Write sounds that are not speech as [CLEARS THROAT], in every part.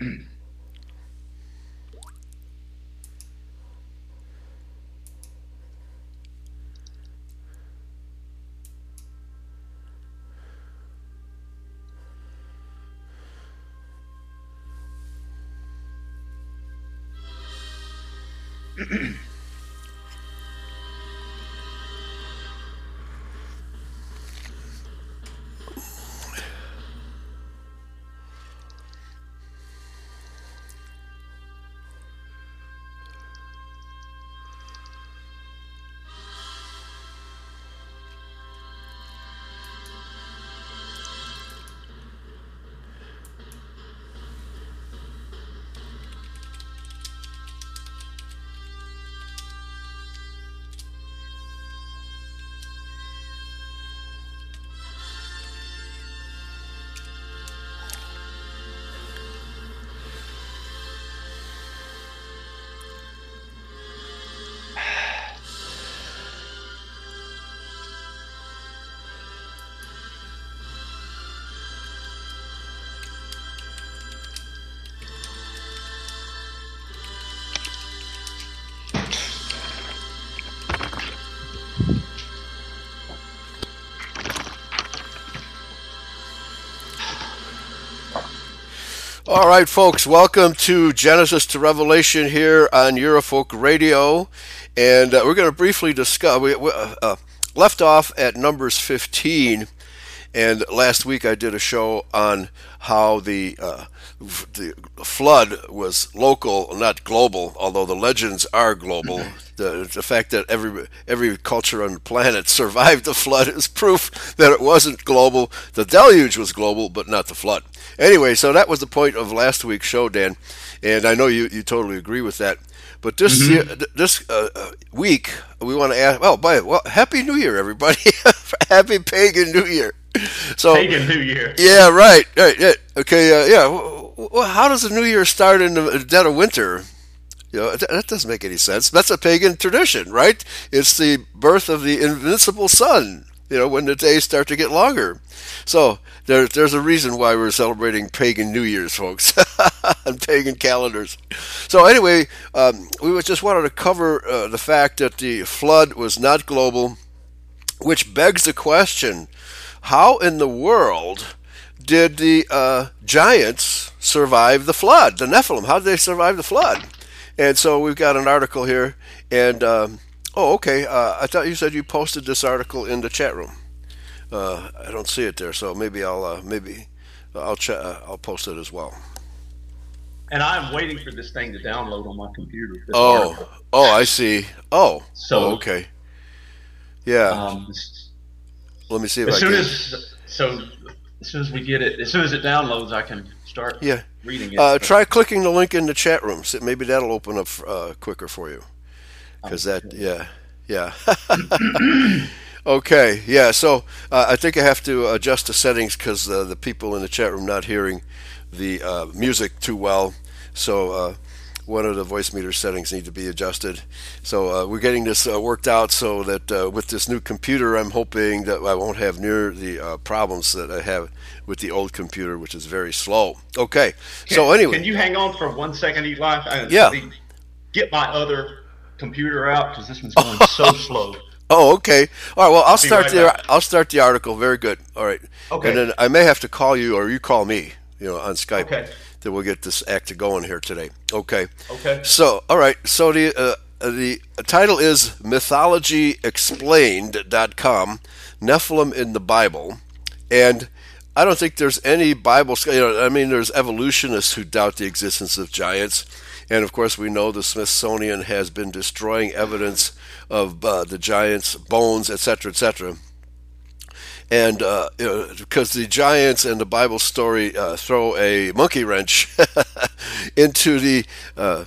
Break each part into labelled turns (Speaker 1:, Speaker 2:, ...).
Speaker 1: mm [CLEARS THROAT] [CLEARS THROAT] All right, folks, welcome to Genesis to Revelation here on Eurofolk Radio. And uh, we're going to briefly discuss, we, we uh, uh, left off at Numbers 15 and last week I did a show on how the, uh, the flood was local, not global, although the legends are global. Mm-hmm. The, the fact that every, every culture on the planet [LAUGHS] survived the flood is proof that it wasn't global. The deluge was global, but not the flood. Anyway, so that was the point of last week's show, Dan. And I know you, you totally agree with that. But this mm-hmm. year, this uh, uh, week, we want to ask. Well, oh, by well, happy New Year, everybody! [LAUGHS] happy pagan New Year.
Speaker 2: [LAUGHS] so pagan New Year. Yeah,
Speaker 1: right, right, yeah. Okay, uh, yeah. Well, how does the New Year start in the dead of winter? You know, that, that doesn't make any sense. That's a pagan tradition, right? It's the birth of the invincible sun. You know, when the days start to get longer. So there, there's a reason why we're celebrating pagan New Year's, folks, [LAUGHS] and pagan calendars. So anyway, um, we just wanted to cover uh, the fact that the flood was not global, which begs the question how in the world did the uh, giants survive the flood? The Nephilim, how did they survive the flood? And so we've got an article here, and um, oh, okay. Uh, I thought you said you posted this article in the chat room. Uh, I don't see it there, so maybe I'll uh, maybe I'll ch- uh, I'll post it as well.
Speaker 2: And I'm waiting for this thing to download on my computer.
Speaker 1: Oh, article. oh, I see. Oh, so oh, okay, yeah. Um, let me see if
Speaker 2: as
Speaker 1: I soon can. as
Speaker 2: so as soon as we get it, as soon as it downloads, I can start yeah. reading it. Uh,
Speaker 1: try clicking the link in the chat room. So maybe that'll open up uh, quicker for you. Because that, yeah, yeah. [LAUGHS] okay, yeah. So uh, I think I have to adjust the settings because uh, the people in the chat room not hearing the uh, music too well. So uh, what are the Voicemeeter settings need to be adjusted. So uh, we're getting this uh, worked out so that uh, with this new computer, I'm hoping that I won't have near the uh, problems that I have with the old computer, which is very slow. Okay. Can, so anyway,
Speaker 2: can you hang on for one second, Eli? I,
Speaker 1: yeah.
Speaker 2: Get my other computer out because this one's going so [LAUGHS] slow.
Speaker 1: Oh, okay. All right. Well, I'll start right the back. I'll start the article. Very good. All right. Okay. And then I may have to call you, or you call me. You know, on Skype. Okay that we'll get this act going here today.
Speaker 2: Okay.
Speaker 1: Okay. So, all right. So the uh, the title is mythologyexplained.com, Nephilim in the Bible, and I don't think there's any Bible. You know, I mean, there's evolutionists who doubt the existence of giants. And of course, we know the Smithsonian has been destroying evidence of uh, the giants' bones, etc., etc and uh, because the giants and the Bible story uh, throw a monkey wrench [LAUGHS] into the, uh,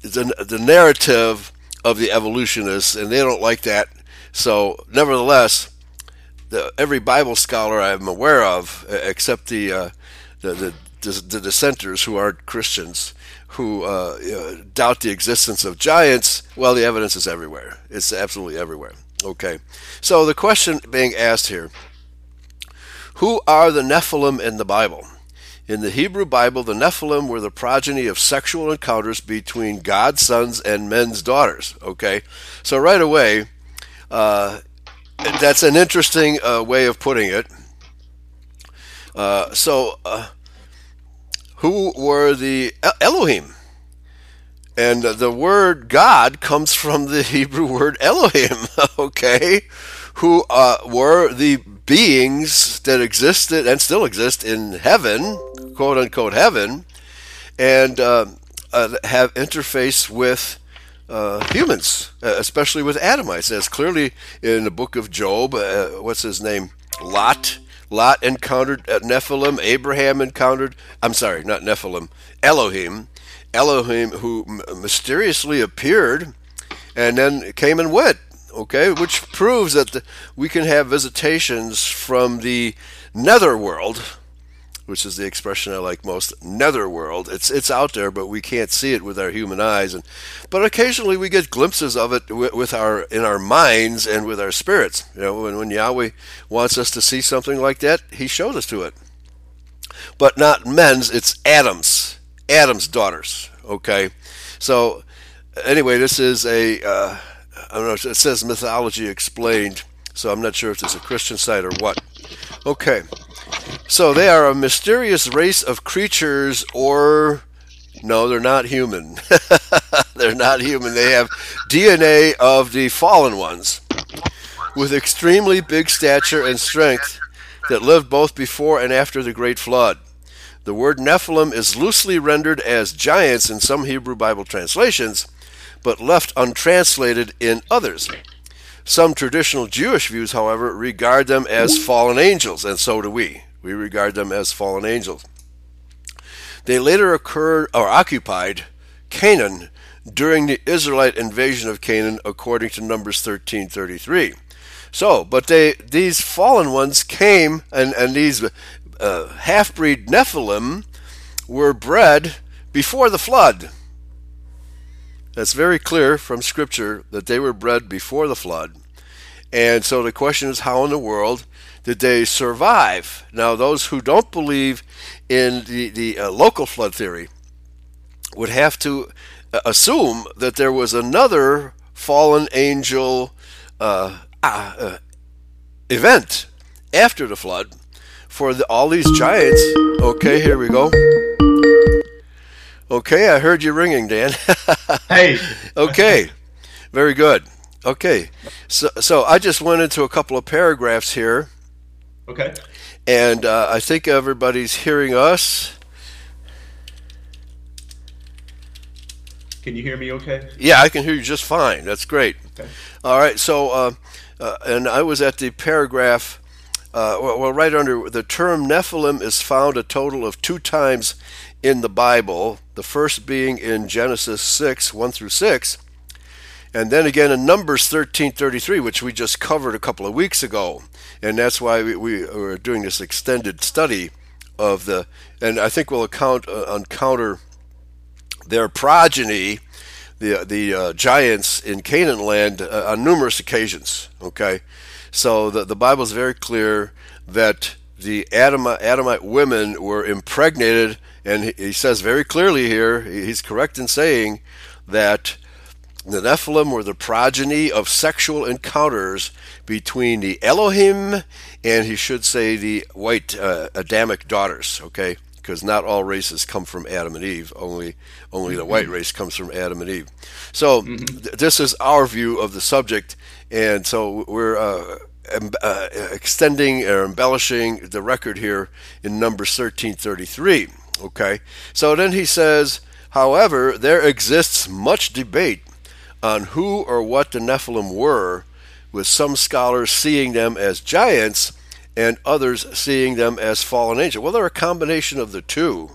Speaker 1: the, the narrative of the evolutionists, and they don't like that. So, nevertheless, the, every Bible scholar I'm aware of, except uh, the the, the, the dissenters who aren't Christians, who uh, doubt the existence of giants, well, the evidence is everywhere. It's absolutely everywhere. Okay. So the question being asked here who are the Nephilim in the Bible? In the Hebrew Bible, the Nephilim were the progeny of sexual encounters between God's sons and men's daughters. Okay, so right away, uh, that's an interesting uh, way of putting it. Uh, so, uh, who were the Elohim? And the word God comes [LAUGHS] from the Hebrew word Elohim. [LAUGHS] okay who uh, were the beings that existed and still exist in heaven, quote unquote heaven, and uh, uh have interface with uh, humans, uh, especially with Adamites, as clearly in the book of Job. what's his name? Lot. Lot encountered Nephilim. Abraham encountered. I'm sorry, not Nephilim. Elohim. Elohim, who mysteriously appeared and then came and went okay, which proves that the, we can have visitations from the netherworld, which is the expression I like most, netherworld. It's it's out there, but we can't see it with our human eyes, and but occasionally we get glimpses of it with, with our in our minds and with our spirits. You know, when, when Yahweh wants us to see something like that, He shows us to it. But not men's; it's Adam's, Adam's daughters. Okay, so anyway, this is a. Uh, I don't know, it says mythology explained, so I'm not sure if it's a Christian site or what. Okay, so they are a mysterious race of creatures, or no, they're not human. [LAUGHS] they're not human. They have DNA of the fallen ones, with extremely big stature and strength that lived both before and after the Great Flood. The word Nephilim is loosely rendered as giants in some Hebrew Bible translations, but left untranslated in others. Some traditional Jewish views, however, regard them as fallen angels, and so do we. We regard them as fallen angels. They later occurred or occupied Canaan during the Israelite invasion of Canaan according to Numbers 13:33. So, but they these fallen ones came and and these uh, half-breed Nephilim were bred before the flood. That's very clear from Scripture that they were bred before the flood. And so the question is, how in the world did they survive? Now, those who don't believe in the, the uh, local flood theory would have to uh, assume that there was another fallen angel uh, uh, uh, event after the flood for the, all these giants. Okay, here we go. Okay, I heard you ringing, Dan.
Speaker 2: [LAUGHS] hey.
Speaker 1: okay, very good. Okay, so so I just went into a couple of paragraphs here.
Speaker 2: Okay.
Speaker 1: And uh, I think everybody's hearing us.
Speaker 2: Can you hear me okay?
Speaker 1: Yeah, I can hear you just fine. That's great. Okay. All right. So, uh, uh, and I was at the paragraph, uh, well, right under the term Nephilim is found a total of two times in the Bible, the first being in Genesis 6, 1 through 6, and then again in Numbers 13:33, which we just covered a couple of weeks ago, and that's why we, we are doing this extended study of the, and I think we'll account uh, encounter their progeny, the the uh, giants in Canaan land uh, on numerous occasions. Okay, so the the Bible is very clear that the Adamite women were impregnated and he says very clearly here, he's correct in saying that the Nephilim were the progeny of sexual encounters between the Elohim and he should say the white uh, Adamic daughters, okay? Because not all races come from Adam and Eve, only only the white mm-hmm. race comes from Adam and Eve. So mm-hmm. th- this is our view of the subject, and so we're uh, uh, extending or embellishing the record here in number 1333. Okay, so then he says, however, there exists much debate on who or what the Nephilim were, with some scholars seeing them as giants and others seeing them as fallen angels. Well, they're a combination of the two.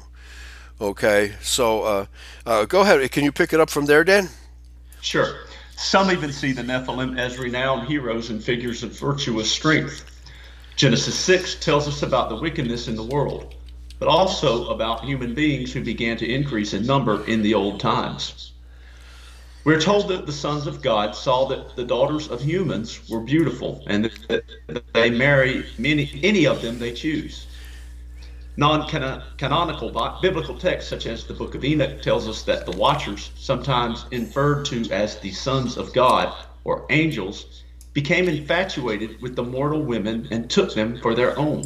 Speaker 1: Okay, so uh, uh, go ahead. Can you pick it up from there, Dan?
Speaker 2: Sure. Some even see the Nephilim as renowned heroes and figures of virtuous strength. Genesis 6 tells us about the wickedness in the world but also about human beings who began to increase in number in the old times. We're told that the sons of God saw that the daughters of humans were beautiful and that they marry many, any of them they choose. Non canonical biblical texts, such as the book of Enoch, tells us that the watchers, sometimes inferred to as the sons of God or angels, became infatuated with the mortal women and took them for their own.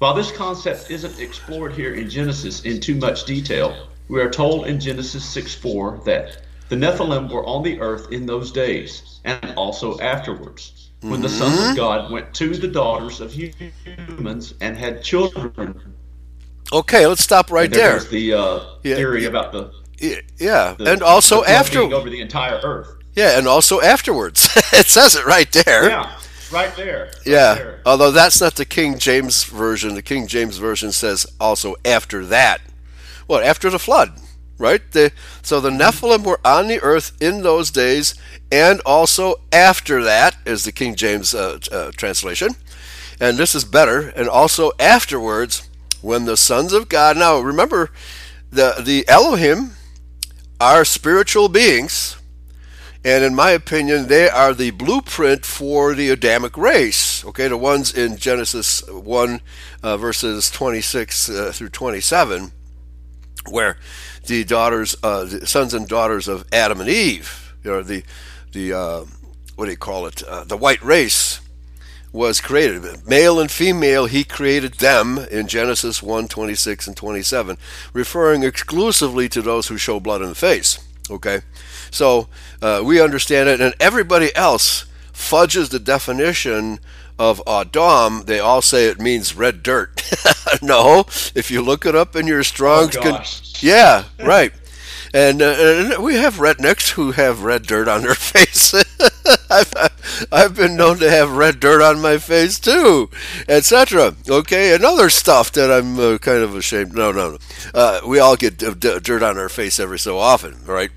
Speaker 2: While this concept isn't explored here in Genesis in too much detail, we are told in Genesis 6 4 that the Nephilim were on the earth in those days and also afterwards when the mm-hmm. sons of God went to the daughters of humans and had children.
Speaker 1: Okay, let's stop right and there. there. the
Speaker 2: uh, yeah, theory about the
Speaker 1: yeah, the, and also after over
Speaker 2: the entire earth.
Speaker 1: Yeah, and also afterwards, [LAUGHS] it says it right there.
Speaker 2: Yeah, right there. Right
Speaker 1: yeah. There. Although that's not the King James version. The King James version says also after that. What? After the flood, right? The, so the Nephilim were on the earth in those days, and also after that is the King James uh, uh, translation. And this is better. And also afterwards, when the sons of God. Now remember, the the Elohim are spiritual beings and in my opinion, they are the blueprint for the Adamic race. Okay, the ones in Genesis 1 uh, verses 26 uh, through 27, where the daughters, uh, the sons and daughters of Adam and Eve, you know, the, the uh, what do you call it, uh, the white race was created. Male and female, he created them in Genesis 1 26 and 27, referring exclusively to those who show blood in the face. Okay? So uh, we understand it, and everybody else fudges the definition of Adam. They all say it means red dirt. [LAUGHS] no, if you look it up in your Strong's.
Speaker 2: Oh, con-
Speaker 1: yeah, right. And, uh, and, we have rednecks who have red dirt on their [LAUGHS] face. [LAUGHS] I've, I've been known to have red dirt on my face too, etc. Okay, another stuff that I'm uh, kind of ashamed. No, no, no. Uh, we all get d- d- dirt on our face every so often, right?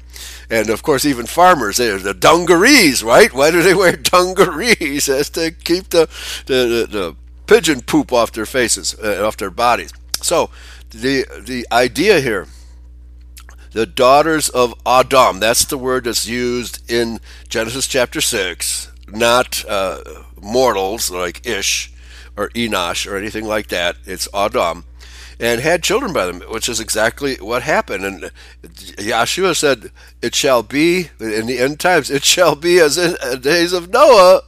Speaker 1: and of course even farmers they are the dungarees right why do they wear [LAUGHS] dungarees as to keep the, the, the, the pigeon poop off their faces uh, off their bodies so the the idea here the daughters of adam that's the word that's used in genesis chapter 6 not uh, mortals like ish or enosh or anything like that it's adam and had children by them, which is exactly what happened. And Yeshua said, It shall be in the end times, it shall be as in the days of Noah,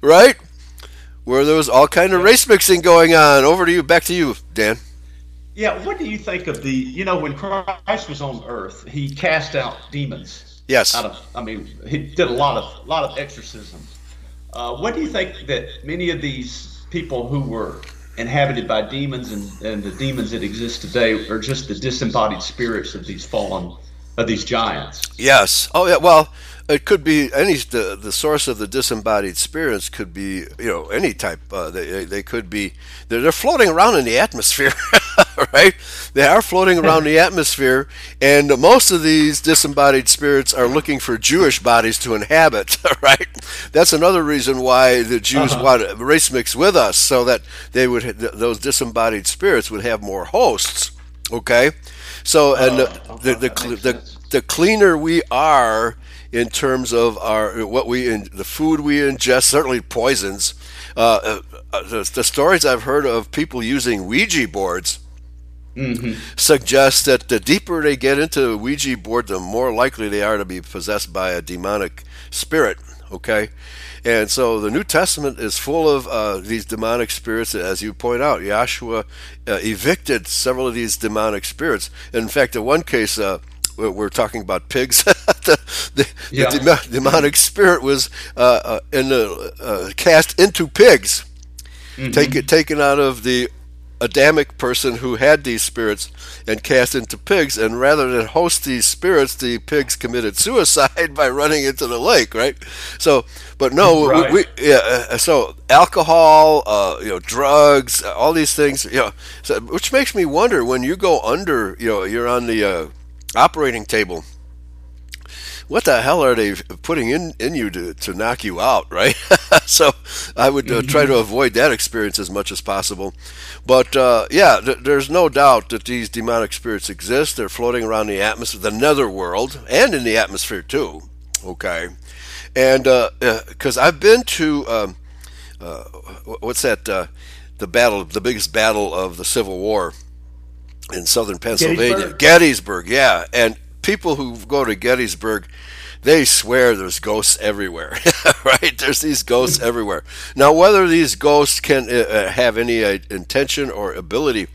Speaker 1: right? Where there was all kind of race mixing going on. Over to you, back to you, Dan.
Speaker 2: Yeah, what do you think of the, you know, when Christ was on earth, he cast out demons.
Speaker 1: Yes. Out
Speaker 2: of, I mean, he did a lot of, a lot of exorcisms. Uh, what do you think that many of these people who were inhabited by demons, and, and the demons that exist today are just the disembodied spirits of these fallen, of these giants.
Speaker 1: Yes. Oh, yeah. Well, it could be any the, the source of the disembodied spirits could be you know any type uh, they, they could be they're, they're floating around in the atmosphere [LAUGHS] [LAUGHS] right? They are floating around the atmosphere, and most of these disembodied spirits are looking for Jewish bodies to inhabit, [LAUGHS] right? That's another reason why the Jews uh-huh. want race mix with us, so that they would those disembodied spirits would have more hosts. Okay, so and uh, the the the, the, the cleaner we are in terms of our what we in, the food we ingest, certainly poisons. Uh, uh, uh the, the, stories I've heard of people using Ouija boards Mm-hmm. suggests that the deeper they get into the Ouija board, the more likely they are to be possessed by a demonic spirit. Okay, and so the New Testament is full of uh, these demonic spirits, as you point out. Joshua uh, evicted several of these demonic spirits. In fact, in one case, uh, we're talking about pigs. [LAUGHS] the, the, yeah. the dem- demonic spirit was uh, uh, in the, uh, cast into pigs, mm-hmm. taken taken out of the Adamic person who had these spirits and cast into pigs, and rather than host these spirits, the pigs committed suicide [LAUGHS] by running into the lake, right? So, but no, right. we, we, yeah. Uh, so alcohol, uh, you know, drugs, uh, all these things, you know, so, which makes me wonder when you go under, you know, you're on the uh, operating table what the hell are they putting in, in you to, to knock you out, right? [LAUGHS] so I would uh, try to mm-hmm. avoid that experience as much as possible. But uh, yeah, th- there's no doubt that these demonic spirits exist. They're floating around the atmosphere, the netherworld, and in the atmosphere too. Okay. And because uh, uh I've been to, um, uh, what's that? Uh, the battle, the biggest battle of the Civil War in southern Pennsylvania,
Speaker 2: Gettysburg. Gettysburg,
Speaker 1: yeah, and people who go to Gettysburg, they swear there's ghosts everywhere, [LAUGHS] right? There's these ghosts everywhere. Now, whether these ghosts can uh, uh, have any uh, intention or ability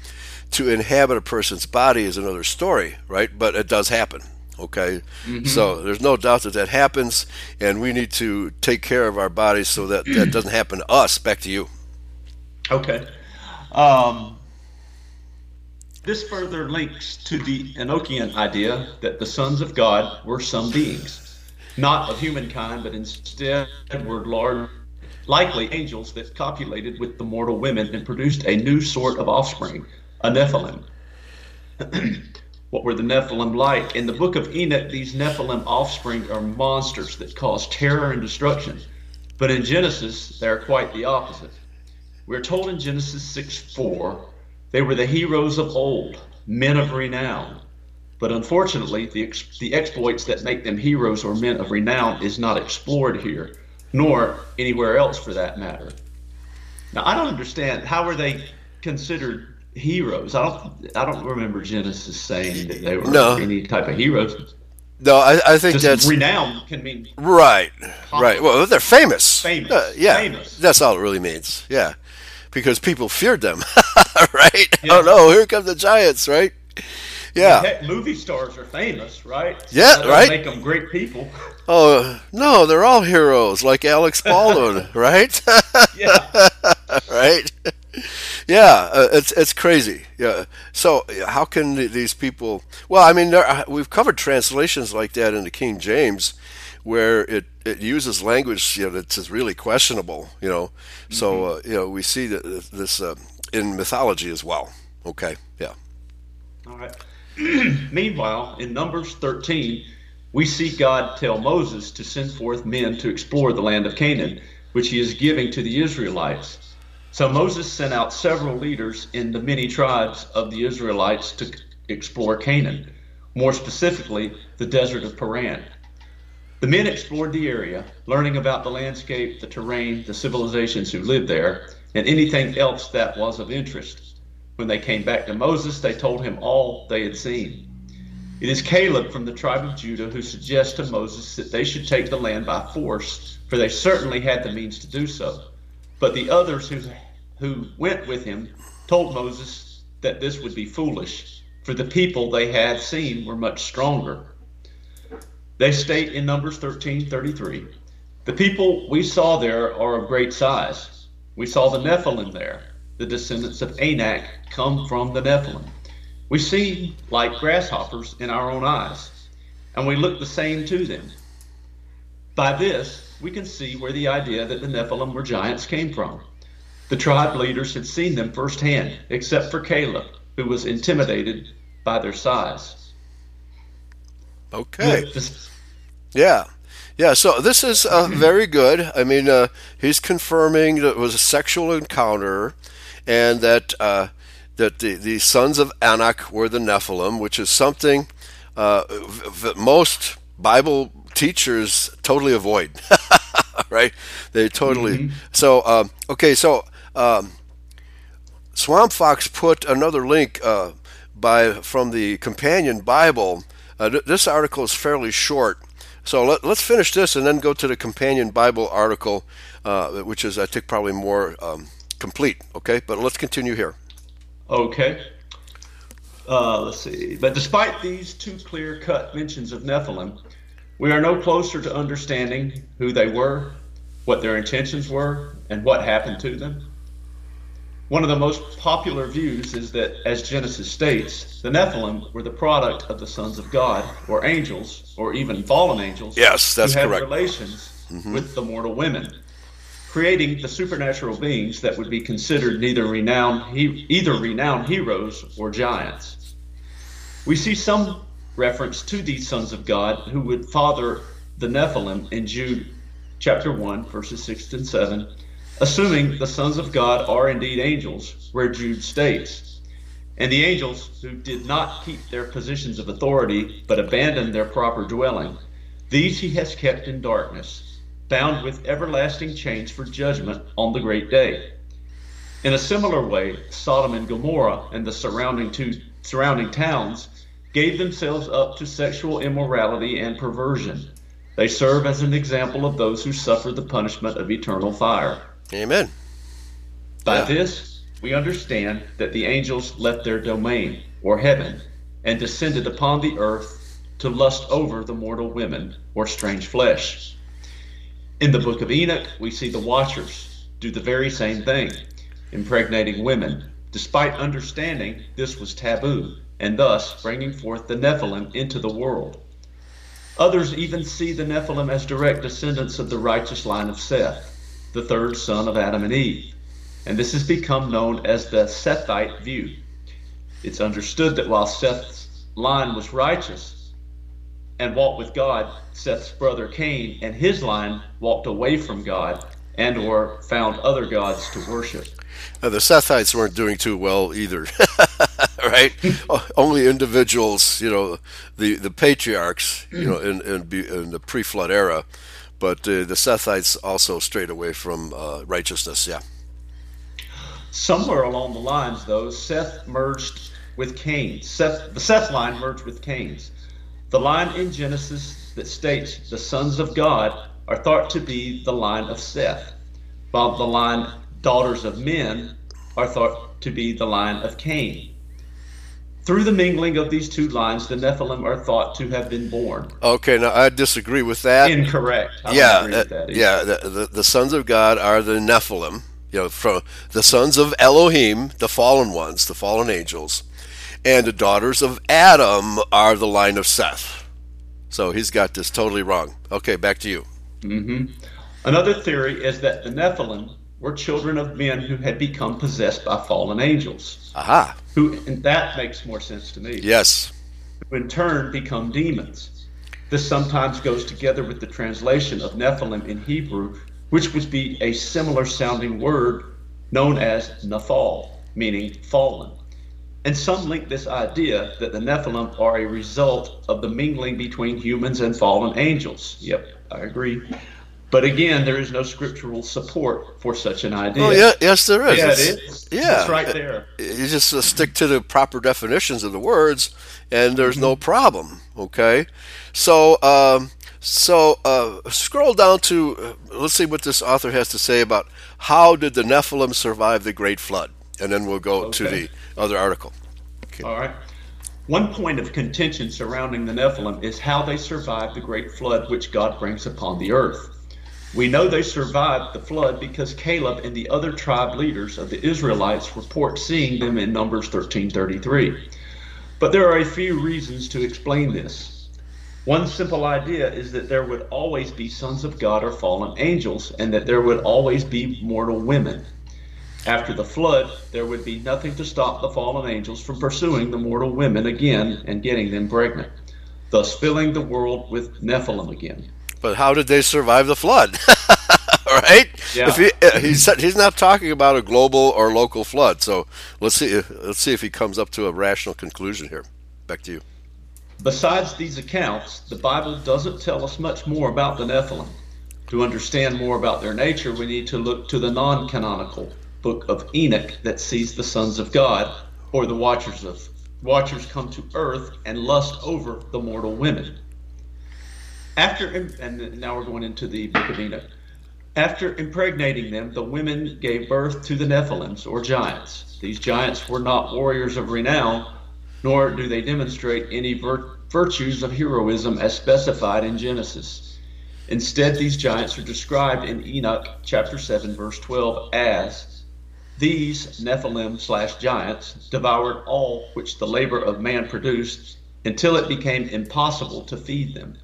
Speaker 1: to inhabit a person's body is another story, right? But it does happen. Okay, mm-hmm. so there's no doubt that that happens, and we need to take care of our bodies so that that [CLEARS THROAT] doesn't happen to us. Back to you.
Speaker 2: Okay. Um, this further links to the Enochian idea that the sons of God were some beings, not of humankind, but instead were large, likely angels that copulated with the mortal women and produced a new sort of offspring, a Nephilim. [CLEARS THROAT] what were the Nephilim like? In the book of Enoch, these Nephilim offspring are monsters that cause terror and destruction. But in Genesis, they're quite the opposite. We're told in Genesis 6 4 they were the heroes of old, men of renown. But unfortunately, the, ex- the exploits that make them heroes or men of renown is not explored here, nor anywhere else for that matter. Now, I don't understand how were they considered heroes? I don't, I don't remember Genesis saying that they were no. any type of heroes.
Speaker 1: No, I, I think
Speaker 2: Just
Speaker 1: that's
Speaker 2: renown can mean
Speaker 1: right, right. Well, they're famous.
Speaker 2: Famous, uh,
Speaker 1: yeah.
Speaker 2: Famous.
Speaker 1: That's all it really means. Yeah because people feared them, [LAUGHS] right? Yeah. Oh no, here come the giants, right? Yeah.
Speaker 2: movie stars are famous, right? So
Speaker 1: yeah, right. Make
Speaker 2: them great people. [LAUGHS]
Speaker 1: Oh no, they're all heroes, like Alex [LAUGHS] Baldwin, right? yeah. right. Yeah, uh, it's it's crazy. Yeah. So how can these people? Well, I mean, there, uh, we've covered translations like that in the King James, where it it uses language you know that's really questionable. You know, mm-hmm. so uh, you know we see that this uh, in mythology as well. Okay, yeah.
Speaker 2: All right. [CLEARS THROAT] Meanwhile, in Numbers 13, we see God tell Moses to send forth men to explore the land of Canaan, which he is giving to the Israelites. So Moses sent out several leaders in the many tribes of the Israelites to explore Canaan, more specifically, the desert of Paran. The men explored the area, learning about the landscape, the terrain, the civilizations who lived there, and anything else that was of interest. When they came back to Moses, they told him all they had seen. It is Caleb from the tribe of Judah who suggests to Moses that they should take the land by force, for they certainly had the means to do so. But the others who, who went with him told Moses that this would be foolish, for the people they had seen were much stronger they state in Numbers 13:33, "The people we saw there are of great size. We saw the Nephilim there. The descendants of Anak come from the Nephilim. We seem like grasshoppers in our own eyes, and we look the same to them." By this, we can see where the idea that the Nephilim were giants came from. The tribe leaders had seen them firsthand, except for Caleb, who was intimidated by their size.
Speaker 1: Okay. yeah. Yeah, so this is uh, [CLEARS THROAT] very good. I mean, uh, he's confirming that it was a sexual encounter, and that uh, that the, the sons of Anak were the Nephilim, which is something uh, that most Bible teachers totally avoid. [LAUGHS] right? They totally. Mm-hmm. So um, okay, so um, Swamp Fox put another link uh, by from the Companion Bible uh, th- this article is fairly short. So let, us finish this and then go to the companion Bible article, uh, which is, I think, probably more um, complete. Okay, but let's continue here.
Speaker 2: Okay. Uh, let's see. But despite these two clear cut mentions of Nephilim, we are no closer to understanding who they were, what their intentions were, and what happened to them. One of the most popular views is that, as Genesis states, the Nephilim were the product of the sons of God, or angels, or even fallen angels. Yes, that's who had correct. Relations mm-hmm. with the mortal women, creating the supernatural beings that would be considered neither renowned he- either renowned heroes or giants. We see some reference to these sons of God who would father the Nephilim in Jude chapter one, verses six and seven assuming the sons of God are indeed angels, where Jude states. And the angels, who did not keep their positions of authority, but abandoned their proper dwelling, these he has kept in darkness, bound with everlasting chains for judgment on the great day. In a similar way, Sodom and Gomorrah and the surrounding two surrounding towns gave themselves up to sexual immorality and perversion. They serve as an example of those who suffer the punishment of eternal fire.
Speaker 1: Amen.
Speaker 2: By yeah. this, we understand that the angels left their domain, or heaven, and descended upon the earth to lust over the mortal women, or strange flesh. In the book of Enoch, we see the watchers do the very same thing, impregnating women, despite understanding this was taboo, and thus bringing forth the Nephilim into the world. Others even see the Nephilim as direct descendants of the righteous line of Seth the third son of Adam and Eve. And this has become known as the Sethite view. It's understood that while Seth's line was righteous and walked with God, Seth's brother Cain and his line walked away from God and or found other gods to worship. Now,
Speaker 1: the Sethites weren't doing too well either, [LAUGHS] right? Only individuals, you know, the, the patriarchs, you know, in, in, in the pre-flood era, but uh, the Sethites also strayed away from uh, righteousness. Yeah.
Speaker 2: Somewhere along the lines, though, Seth merged with Cain. Seth, the Seth line merged with Cain's. The line in Genesis that states the sons of God are thought to be the line of Seth, while the line daughters of men are thought to be the line of Cain. Through the mingling of these two lines, the Nephilim are thought to have been born.
Speaker 1: Okay, now I disagree with that.
Speaker 2: Incorrect. I
Speaker 1: yeah, uh, that yeah. The, the, the sons of God are the Nephilim. You know, from the sons of Elohim, the fallen ones, the fallen angels, and the daughters of Adam are the line of Seth. So he's got this totally wrong. Okay, back to you.
Speaker 2: Mm-hmm. Another theory is that the Nephilim were children of men who had become possessed by fallen angels.
Speaker 1: Aha.
Speaker 2: Who and that makes more sense to me.
Speaker 1: Yes.
Speaker 2: Who in turn become demons. This sometimes goes together with the translation of Nephilim in Hebrew, which would be a similar sounding word known as Naphal, meaning fallen. And some link this idea that the Nephilim are a result of the mingling between humans and fallen angels. Yep, I agree. But again, there is no scriptural support for such an idea. Oh,
Speaker 1: yeah, yes, there is. Yeah, it's, it
Speaker 2: is. Yeah, it's right there. You just uh,
Speaker 1: stick to the proper definitions of the words, and there's mm-hmm. no problem. Okay, so um, so uh, scroll down to uh, let's see what this author has to say about how did the Nephilim survive the Great Flood, and then we'll go okay. to the other article.
Speaker 2: Okay. All right. One point of contention surrounding the Nephilim is how they survived the great flood which God brings upon the earth. We know they survived the flood because Caleb and the other tribe leaders of the Israelites report seeing them in Numbers 13:33. But there are a few reasons to explain this. One simple idea is that there would always be sons of God or fallen angels and that there would always be mortal women. After the flood, there would be nothing to stop the fallen angels from pursuing the mortal women again and getting them pregnant, thus filling the world with Nephilim again.
Speaker 1: But how did they survive the flood? [LAUGHS] right? Yeah. If he, uh, he's he's not talking about a global or local flood. So let's see uh, let's see if he comes up to a rational conclusion here. Back to you.
Speaker 2: Besides these accounts, the Bible doesn't tell us much more about the Nephilim. To understand more about their nature, we need to look to the non-canonical book of Enoch that sees the sons of God or the watchers of watchers come to earth and lust over the mortal women. After and now we're going into the Book of Enoch. After impregnating them, the women gave birth to the Nephilims, or giants. These giants were not warriors of renown, nor do they demonstrate any vir- virtues of heroism as specified in Genesis. Instead, these giants are described in Enoch chapter 7, verse 12, as these Nephilim slash giants devoured all which the labor of man produced until it became impossible to feed them.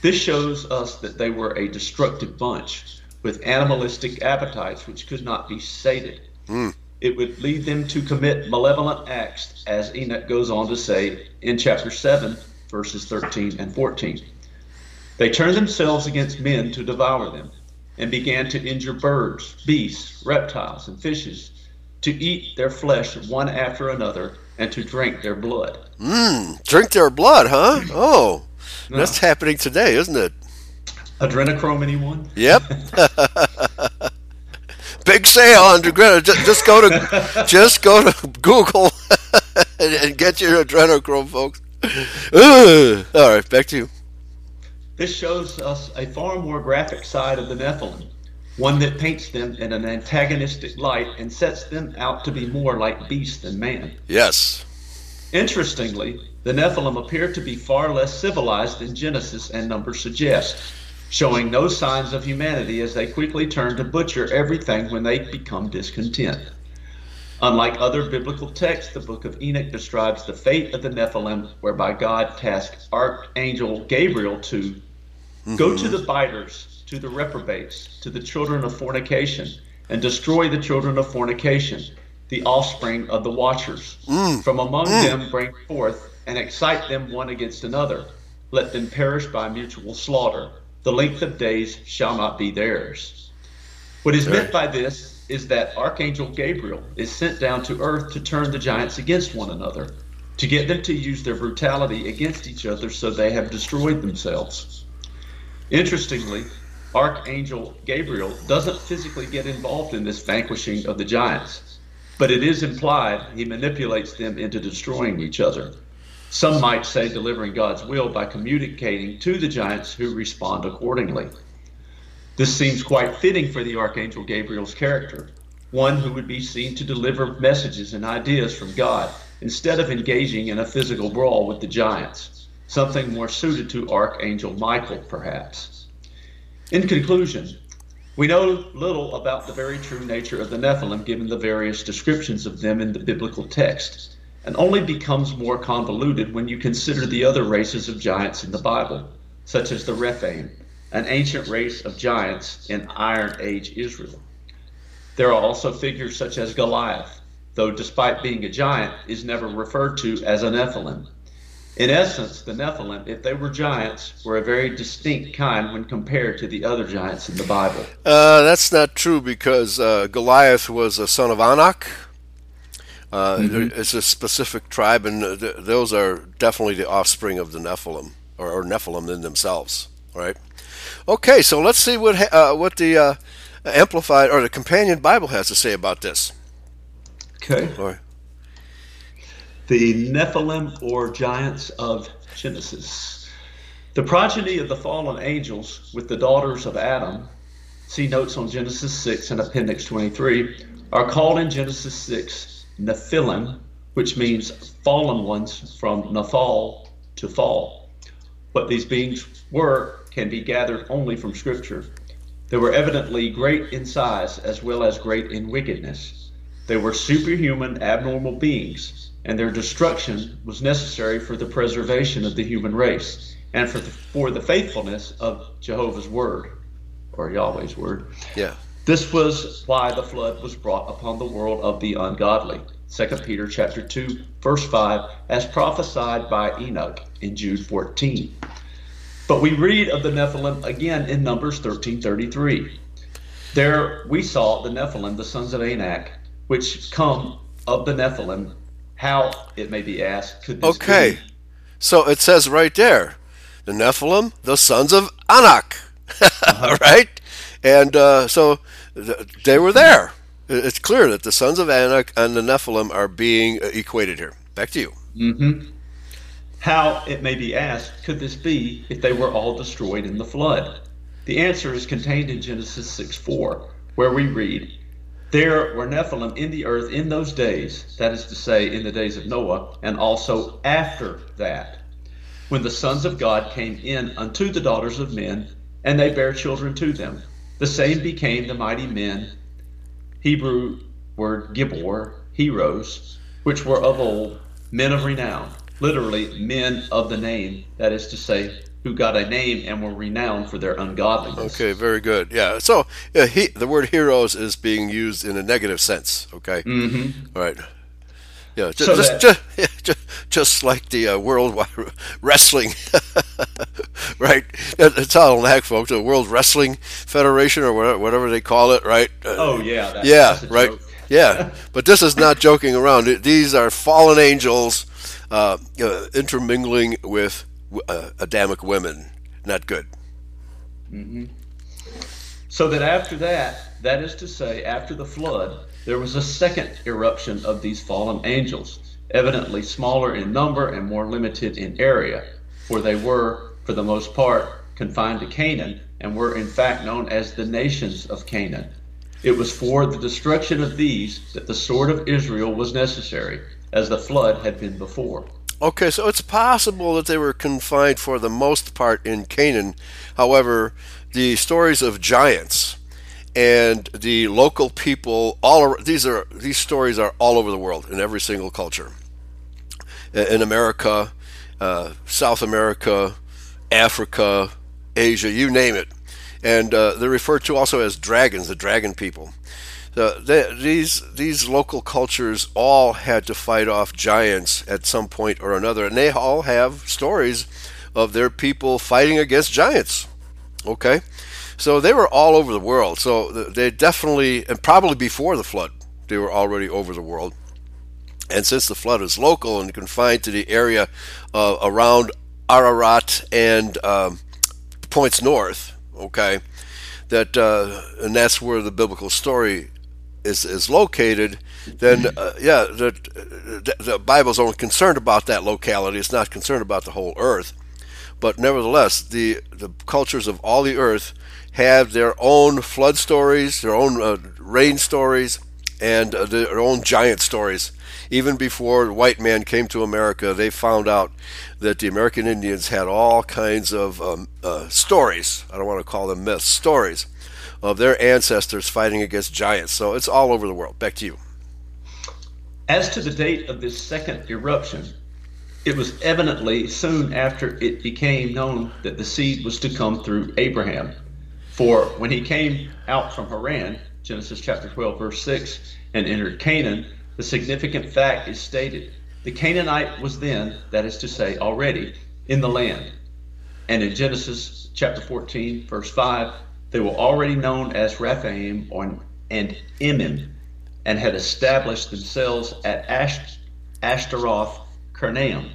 Speaker 2: This shows us that they were a destructive bunch with animalistic appetites which could not be sated. Mm. It would lead them to commit malevolent acts, as Enoch goes on to say in chapter 7, verses 13 and 14. They turned themselves against men to devour them, and began to injure birds, beasts, reptiles, and fishes, to eat their flesh one after another, and to drink their
Speaker 1: blood. Hmm. drink their blood, huh? Oh, no. That's happening today, isn't it?
Speaker 2: Adrenochrome, anyone?
Speaker 1: Yep. [LAUGHS] Big sale on adrenochrome. Just, just go to just go to Google [LAUGHS] and, and, get your adrenochrome, folks. All right, back to you.
Speaker 2: This shows us a far more graphic side of the Nephilim, one that paints them in an antagonistic light and sets them out to be more like beast than man.
Speaker 1: Yes.
Speaker 2: Interestingly, the Nephilim appear to be far less civilized than Genesis and Numbers suggest, showing no signs of humanity as they quickly turn to butcher everything when they become discontent. Unlike other biblical texts, the book of Enoch describes the fate of the Nephilim, whereby God tasks Archangel Gabriel to mm-hmm. go to the biters, to the reprobates, to the children of fornication, and destroy the children of fornication, the offspring of the watchers. Mm. From among mm. them bring forth and excite them one against another. Let them perish by mutual slaughter. The length of days shall not be theirs. What is meant by this is that Archangel Gabriel is sent down to earth to turn the giants against one another, to get them to use their brutality against each other so they have destroyed themselves. Interestingly, Archangel Gabriel doesn't physically get involved in this vanquishing of the giants, but it is implied he manipulates them into destroying each other. Some might say delivering God's will by communicating to the giants who respond accordingly. This seems quite fitting for the Archangel Gabriel's character, one who would be seen to deliver messages and ideas from God instead of engaging in a physical brawl with the giants, something more suited to Archangel Michael, perhaps. In conclusion, we know little about the very true nature of the Nephilim given the various descriptions of them in the biblical texts and only becomes more convoluted when you consider the other races of giants in the Bible, such as the Rephaim, an ancient race of giants in Iron Age Israel. There are also figures such as Goliath, though despite being a giant, is never referred to as a Nephilim. In essence, the Nephilim, if they were giants, were a very distinct kind when compared to the other giants in the Bible.
Speaker 1: Uh, that's not true because uh, Goliath was a son of Anak, uh, mm-hmm. It's a specific tribe, and uh, th- those are definitely the offspring of the Nephilim or, or, Nephilim in themselves. Right. Okay, so let's see what ha- uh, what the uh, amplified or the companion Bible has to say about this.
Speaker 2: Okay. The Nephilim or giants of Genesis. The progeny of the fallen angels with the daughters of Adam, see notes on Genesis 6 and Appendix 23, are called in Genesis 6 Nephilim, which means fallen ones from Nephal to fall. What these beings were can be gathered only from Scripture. They were evidently great in size as well as great in wickedness. They were superhuman, abnormal beings, and their destruction was necessary for the preservation of the human race and for the, for the faithfulness of Jehovah's word or Yahweh's word.
Speaker 1: Yeah.
Speaker 2: This was why the flood was brought upon the world of the ungodly. 2 Peter chapter 2 verse 5 as prophesied by Enoch in Jude 14. But we read of the Nephilim again in Numbers 13:33. There we saw the Nephilim the sons of Anak which come of the Nephilim how it may be asked could this Okay.
Speaker 1: Be? So it says right there the Nephilim the sons of Anak. All [LAUGHS] uh-huh. right? And uh, so th- they were there. It's clear that the sons of Anak and the Nephilim are being equated here. Back to you.
Speaker 2: Mm-hmm. How, it may be asked, could this be if they were all destroyed in the flood? The answer is contained in Genesis 6 4, where we read, There were Nephilim in the earth in those days, that is to say, in the days of Noah, and also after that, when the sons of God came in unto the daughters of men, and they bare children to them. The same became the mighty men, Hebrew word Gibor, heroes, which were of old men of renown, literally men of the name, that is to say, who got a name and were renowned for their ungodliness.
Speaker 1: Okay, very good. Yeah. So yeah, he, the word heroes is being used in a negative sense. Okay. Mm-hmm. All right. Yeah, just so just, that, just, [LAUGHS] just, just, like the uh, World Wrestling, [LAUGHS] right? It's all heck, folks. The World Wrestling Federation or whatever, whatever they call it, right?
Speaker 2: Uh, oh yeah,
Speaker 1: that's, yeah, that's right. Joke. yeah, [LAUGHS] but this is not joking around. These are fallen angels uh, uh, intermingling with uh, Adamic women. Not good.
Speaker 2: Mm-hmm. So that after that, that is to say, after the flood, there was a second eruption of these fallen angels, evidently smaller in number and more limited in area, for they were, for the most part, confined to Canaan and were in fact known as the nations of Canaan. It was for the destruction of these that the sword of Israel was necessary, as the flood had been before.
Speaker 1: Okay, so it's possible that they were confined for the most part in Canaan. However, the stories of giants and the local people all over, these are these stories are all over the world in every single culture in America, uh, South America, Africa, Asia, you name it. And uh, they're referred to also as dragons, the dragon people. these these local cultures all had to fight off giants at some point or another, and they all have stories of their people fighting against giants. Okay, so they were all over the world. So they definitely, and probably before the flood, they were already over the world. And since the flood is local and confined to the area uh, around Ararat and um, points north, okay, that uh, and that's where the biblical story is is located. Then, uh, yeah, the, the Bible's only concerned about that locality. It's not concerned about the whole earth. But nevertheless, the the cultures of all the earth have their own flood stories, their own uh, rain stories, and uh, their own giant stories. Even before the white man came to America, they found out that the American Indians had all kinds of um, uh, stories. I don't want to call them myths, stories of their ancestors fighting against giants. So it's all over the world. Back to you.
Speaker 2: As to the date of this second eruption, it was evidently soon after it became known that the seed was to come through Abraham. For when he came out from Haran, Genesis chapter 12, verse 6, and entered Canaan, the significant fact is stated. The Canaanite was then, that is to say, already in the land. And in Genesis chapter 14, verse 5, they were already known as Rephaim and Emim and had established themselves at Ash- Ashteroth Karnaim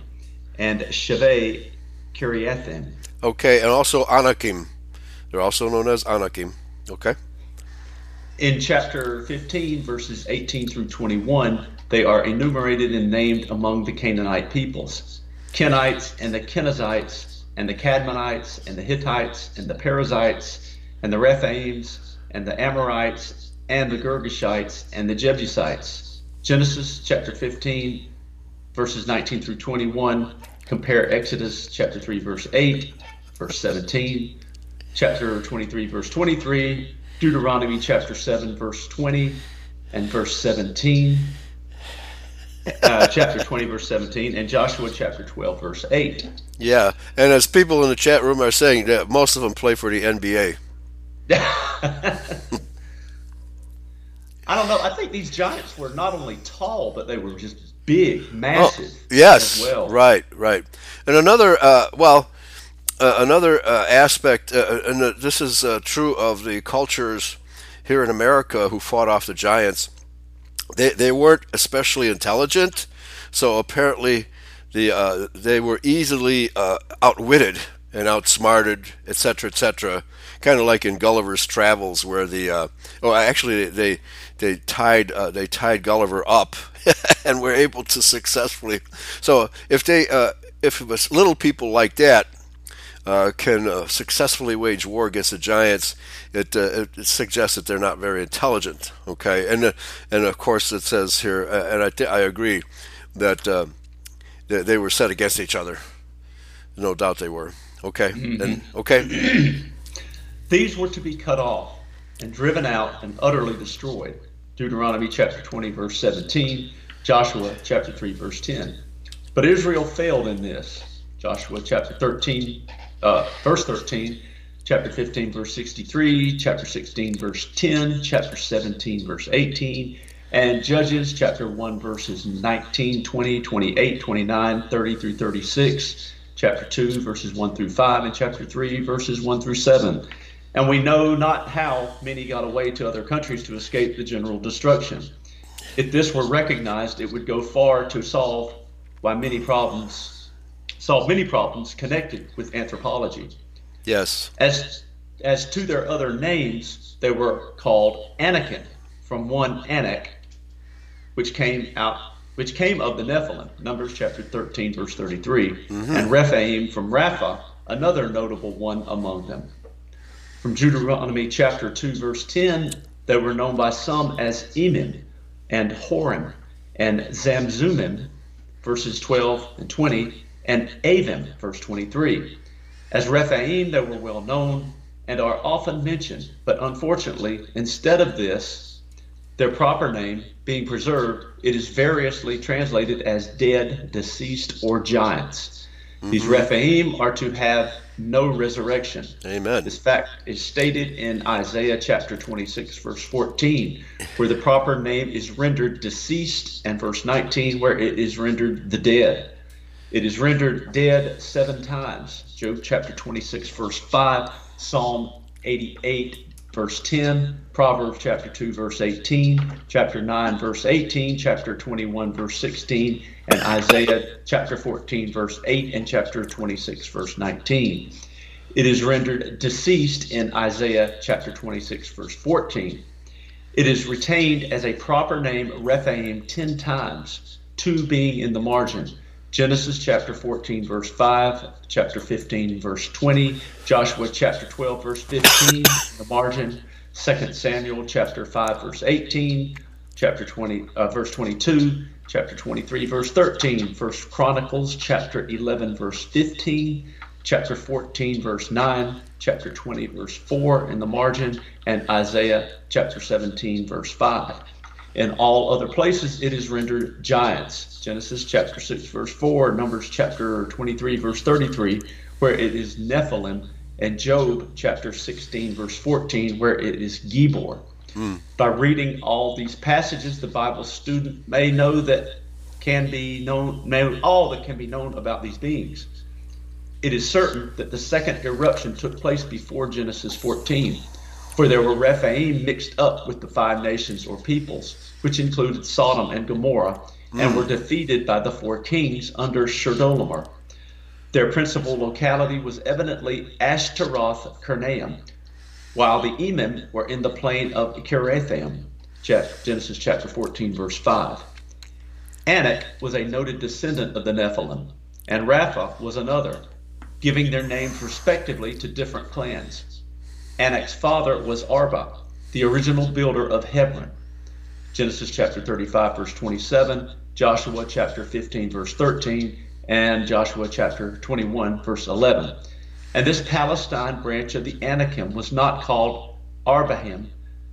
Speaker 2: and Shaveh Kiriathaim.
Speaker 1: Okay, and also Anakim. They're also known as Anakim. Okay.
Speaker 2: In chapter 15, verses 18 through 21, they are enumerated and named among the Canaanite peoples Kenites and the Kenizzites, and the Cadmonites, and the Hittites, and the Perizzites, and the Rephaims, and the Amorites, and the Girgashites, and the Jebusites. Genesis chapter 15, verses 19 through 21. Compare Exodus chapter 3, verse 8, verse 17, chapter 23, verse 23, Deuteronomy chapter 7, verse 20, and verse 17. uh, chapter 20, verse 17, and Joshua chapter 12, verse 8.
Speaker 1: Yeah, and as people in the chat room are saying, that most of them play for the NBA. [LAUGHS]
Speaker 2: I don't know. I think these giants were not only tall, but they were just big, oh, massive.
Speaker 1: Oh, yes. well. Right, right. And another, uh, well, uh, another uh, aspect, uh, uh, and uh, this is true of the cultures here in America who fought off the giants. They they weren't especially intelligent, so apparently the they were easily outwitted and outsmarted, etc., etc. Kind of like in Gulliver's Travels, where the uh, oh, actually they they tied uh, they tied Gulliver up [LAUGHS] and were able to successfully. So if they uh, if it was little people like that uh, can uh, successfully wage war against the giants, it, uh, it, suggests that they're not very intelligent. Okay, and uh, and of course it says here, uh, and I, th- I agree that uh, th- they were set against each other. No doubt they were. Okay, mm-hmm. and okay.
Speaker 2: [CLEARS THROAT] These were to be cut off and driven out and utterly destroyed. Deuteronomy chapter 20, verse 17, Joshua chapter 3, verse 10. But Israel failed in this. Joshua chapter 13, uh, verse 13, chapter 15, verse 63, chapter 16, verse 10, chapter 17, verse 18, and Judges chapter 1, verses 19, 20, 28, 29, 30 through 36, chapter 2, verses 1 through 5, and chapter 3, verses 1 through 7. And we know not how many got away to other countries to escape the general destruction. If this were recognized, it would go far to solve why many problems solve many problems connected with anthropology.
Speaker 1: Yes.
Speaker 2: As as to their other names, they were called Anakim, from one Anak, which came out which came of the Nephilim, Numbers chapter 13, verse 33, mm-hmm. and Rephaim from Rapha, another notable one among them. From Deuteronomy chapter 2, verse 10, they were known by some as Emim and Horim and Zamzummim, verses 12 and 20, and Avim, verse 23. As Rephaim, they were well known and are often mentioned, but unfortunately, instead of this, their proper name being preserved, it is variously translated as dead, deceased, or giants. Mm-hmm. These Rephaim are to have no resurrection.
Speaker 1: Amen.
Speaker 2: This fact is stated in Isaiah chapter 26, verse 14, where the proper name is rendered deceased, and verse 19, where it is rendered the dead. It is rendered dead seven times. Job chapter 26, verse 5, Psalm 88, verse 10, Proverbs chapter 2, verse 18, chapter 9, verse 18, chapter 21, verse 16, and Isaiah chapter 14, verse 8, and chapter 26, verse 19. It is rendered deceased in Isaiah chapter 26, verse 14. It is retained as a proper name, Rephaim, 10 times, two being in the margin. Genesis chapter 14, verse 5, chapter 15, verse 20, Joshua chapter 12, verse 15, the margin, 2 Samuel chapter 5, verse 18, chapter 20, uh, verse 22, chapter 23, verse 13, First Chronicles chapter 11, verse 15, chapter 14, verse 9, chapter 20, verse 4 in the margin, and Isaiah chapter 17, verse 5. In all other places, it is rendered giants. Genesis chapter 6, verse 4, Numbers chapter 23, verse 33, where it is Nephilim, and Job chapter 16, verse 14, where it is Gibor. Mm. By reading all these passages, the Bible student may know that can be known, may, all that can be known about these beings. It is certain that the second eruption took place before Genesis 14 for there were Rephaim mixed up with the five nations or peoples, which included Sodom and Gomorrah, and mm. were defeated by the four kings under Chedorlaomer. Their principal locality was evidently Ashteroth Karnaim, while the Emim were in the plain of Kiriathaim, Genesis chapter 14, verse 5. Anak was a noted descendant of the Nephilim, and Rapha was another, giving their names respectively to different clans. Anak's father was Arba, the original builder of Hebron. Genesis chapter 35, verse 27, Joshua chapter 15, verse 13, and Joshua chapter 21, verse 11. And this Palestine branch of the Anakim was not called Arbahim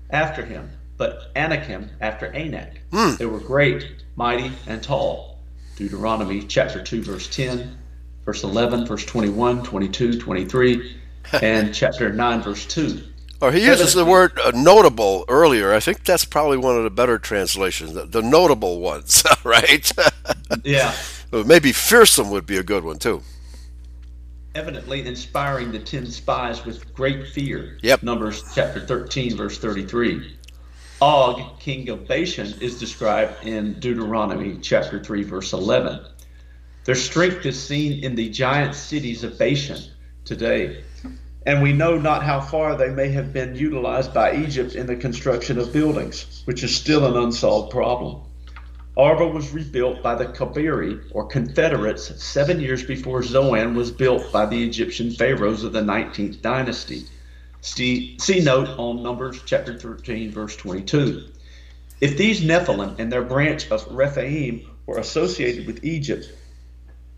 Speaker 2: after him, but Anakim after Anak. Mm. They were great, mighty, and tall. Deuteronomy chapter 2, verse 10, verse 11, verse 21, 22, 23, and chapter 9, verse 2.
Speaker 1: Or oh, he uses the word uh, notable earlier. I think that's probably one of the better translations, the, the notable ones, [LAUGHS] right?
Speaker 2: yeah. [LAUGHS]
Speaker 1: Maybe fearsome would be a good one, too.
Speaker 2: Evidently inspiring the 10 spies with great fear.
Speaker 1: Yep.
Speaker 2: Numbers chapter 13, verse 33. Og, king of Bashan, is described in Deuteronomy chapter 3, verse 11. Their strength is seen in the giant cities of Bashan today and we know not how far they may have been utilized by Egypt in the construction of buildings, which is still an unsolved problem. Arba was rebuilt by the Kabiri, or Confederates, seven years before Zoan was built by the Egyptian pharaohs of the 19th dynasty. See, see note on Numbers chapter 13, verse 22. If these Nephilim and their branch of Rephaim were associated with Egypt,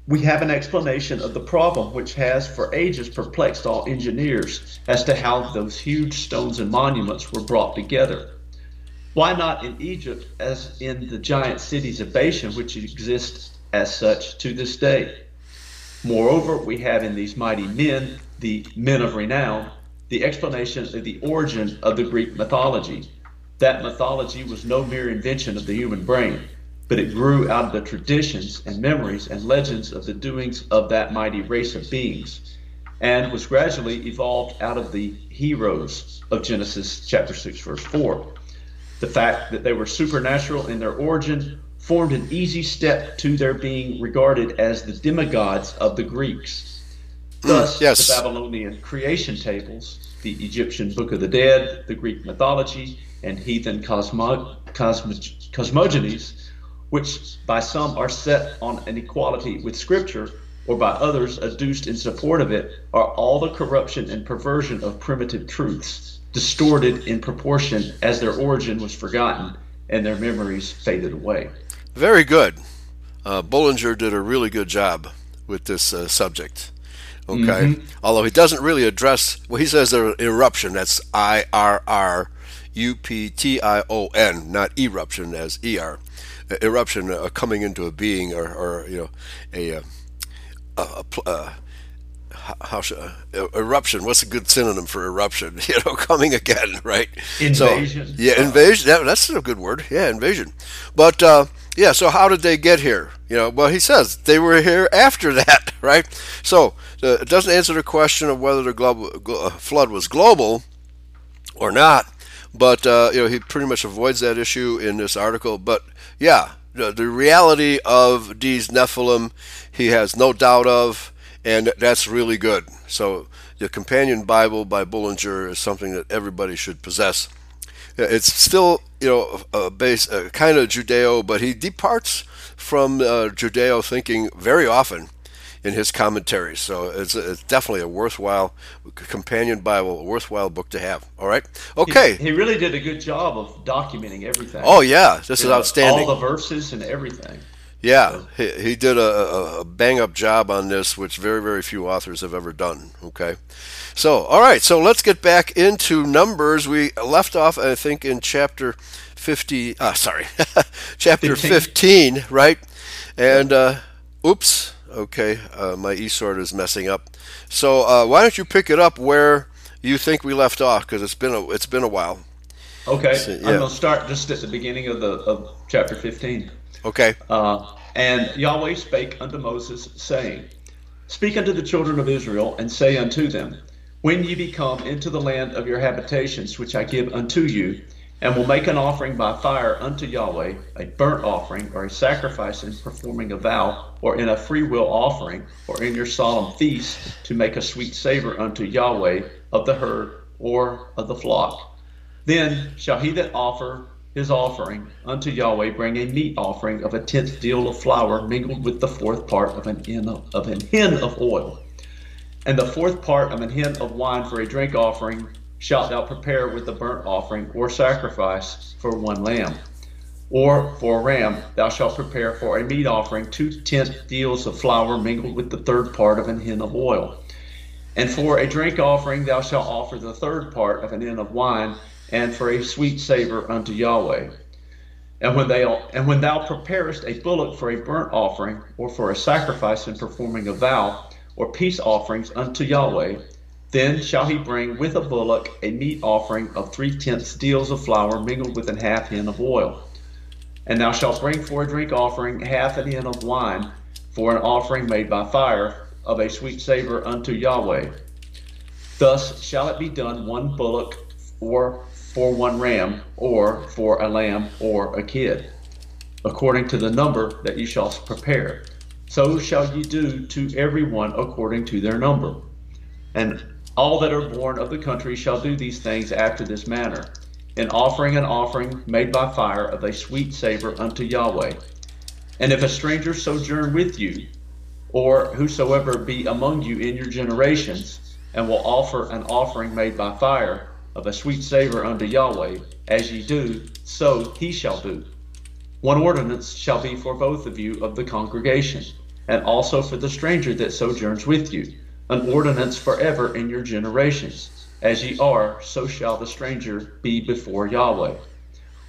Speaker 2: we have an explanation of the problem which has for ages perplexed all engineers as to how those huge stones and monuments were brought together. Why not in Egypt as in the giant cities of Bashan which exist as such to this day? Moreover, we have in these mighty men, the men of renown, the explanation of the origin of the Greek mythology. That mythology was no mere invention of the human brain but it grew out of the traditions and memories and legends of the doings of that mighty race of beings and was gradually evolved out of the heroes of Genesis chapter 6 verse 4. The fact that they were supernatural in their origin formed an easy step to their being regarded as the demigods of the Greeks. Mm, Thus, yes. the Babylonian creation tables, the Egyptian Book of the Dead, the Greek mythology, and heathen cosmo- cosmo- cosmogonies which by some are set on an equality with Scripture, or by others adduced in support of it, are all the corruption and perversion of primitive truths, distorted in proportion as their origin was forgotten and their memories faded away.
Speaker 1: Very good. Uh, Bullinger did a really good job with this uh, subject. Okay. Mm-hmm. Although he doesn't really address, well, he says there's are eruption. That's I R R U P T I O N, not eruption as E R eruption uh, coming into a being or, or you know a uh, a, a, a how should, uh, uh eruption what's a good synonym for eruption [LAUGHS] you know coming again right
Speaker 2: invasion
Speaker 1: so, yeah invasion that's a good word yeah invasion but uh, yeah so how did they get here you know well he says they were here after [LAUGHS] that right so uh, it doesn't answer the question of whether the global, uh, flood was global or not but you know he pretty much avoids that issue in this article but yeah, the, the reality of these Nephilim, he has no doubt of, and that's really good. So the Companion Bible by Bullinger is something that everybody should possess. Uh, it's still, you know, a base, a kind of Judeo, but he departs from uh, Judeo thinking very often in his commentaries. So it's, it's definitely a worthwhile companion Bible, a worthwhile book to have. All right. Okay.
Speaker 2: He, he really did a good job of documenting everything. Oh
Speaker 1: yeah, this you is know, outstanding.
Speaker 2: All the verses and everything.
Speaker 1: Yeah, he, he did a, a, bang up job on this, which very, very few authors have ever done. Okay. So, all right, so let's get back into Numbers. We left off, I think, in chapter 50, uh, sorry, [LAUGHS] chapter 15. 15. right? And, uh, oops, Okay, uh, my sword is messing up. So uh, why don't you pick it up where you think we left off? Because it's been a it's been a while.
Speaker 2: Okay, so, yeah. I'm gonna start just at the beginning of the of chapter 15.
Speaker 1: Okay.
Speaker 2: Uh, and Yahweh spake unto Moses, saying, Speak unto the children of Israel, and say unto them, When ye be come into the land of your habitations, which I give unto you, and will make an offering by fire unto Yahweh, a burnt offering, or a sacrifice in performing a vow, or in a freewill offering, or in your solemn feast, to make a sweet savor unto Yahweh of the herd or of the flock. Then shall he that offer his offering unto Yahweh bring a meat offering of a tenth deal of flour mingled with the fourth part of an hin of, of, an hin of oil, and the fourth part of an hin of wine for a drink offering shalt thou prepare with a burnt offering or sacrifice for one lamb. Or for a ram, thou shalt prepare for a meat offering two tenth deals of flour mingled with the third part of an hin of oil. And for a drink offering, thou shalt offer the third part of an hin of wine, and for a sweet savor unto Yahweh. And when, they, and when thou preparest a bullock for a burnt offering, or for a sacrifice in performing a vow, or peace offerings unto Yahweh, then shall he bring with a bullock a meat offering of three tenths deals of flour mingled with an half hin of oil. And thou shalt bring for a drink offering half an hin of wine for an offering made by fire of a sweet savor unto Yahweh. Thus shall it be done one bullock or for one ram or for a lamb or a kid, according to the number that ye shall prepare. So shall ye do to every one according to their number. And all that are born of the country shall do these things after this manner, in offering an offering made by fire of a sweet savor unto Yahweh. And if a stranger sojourn with you, or whosoever be among you in your generations, and will offer an offering made by fire of a sweet savor unto Yahweh, as ye do, so he shall do. One ordinance shall be for both of you of the congregation, and also for the stranger that sojourns with you an ordinance forever in your generations. As ye are, so shall the stranger be before Yahweh.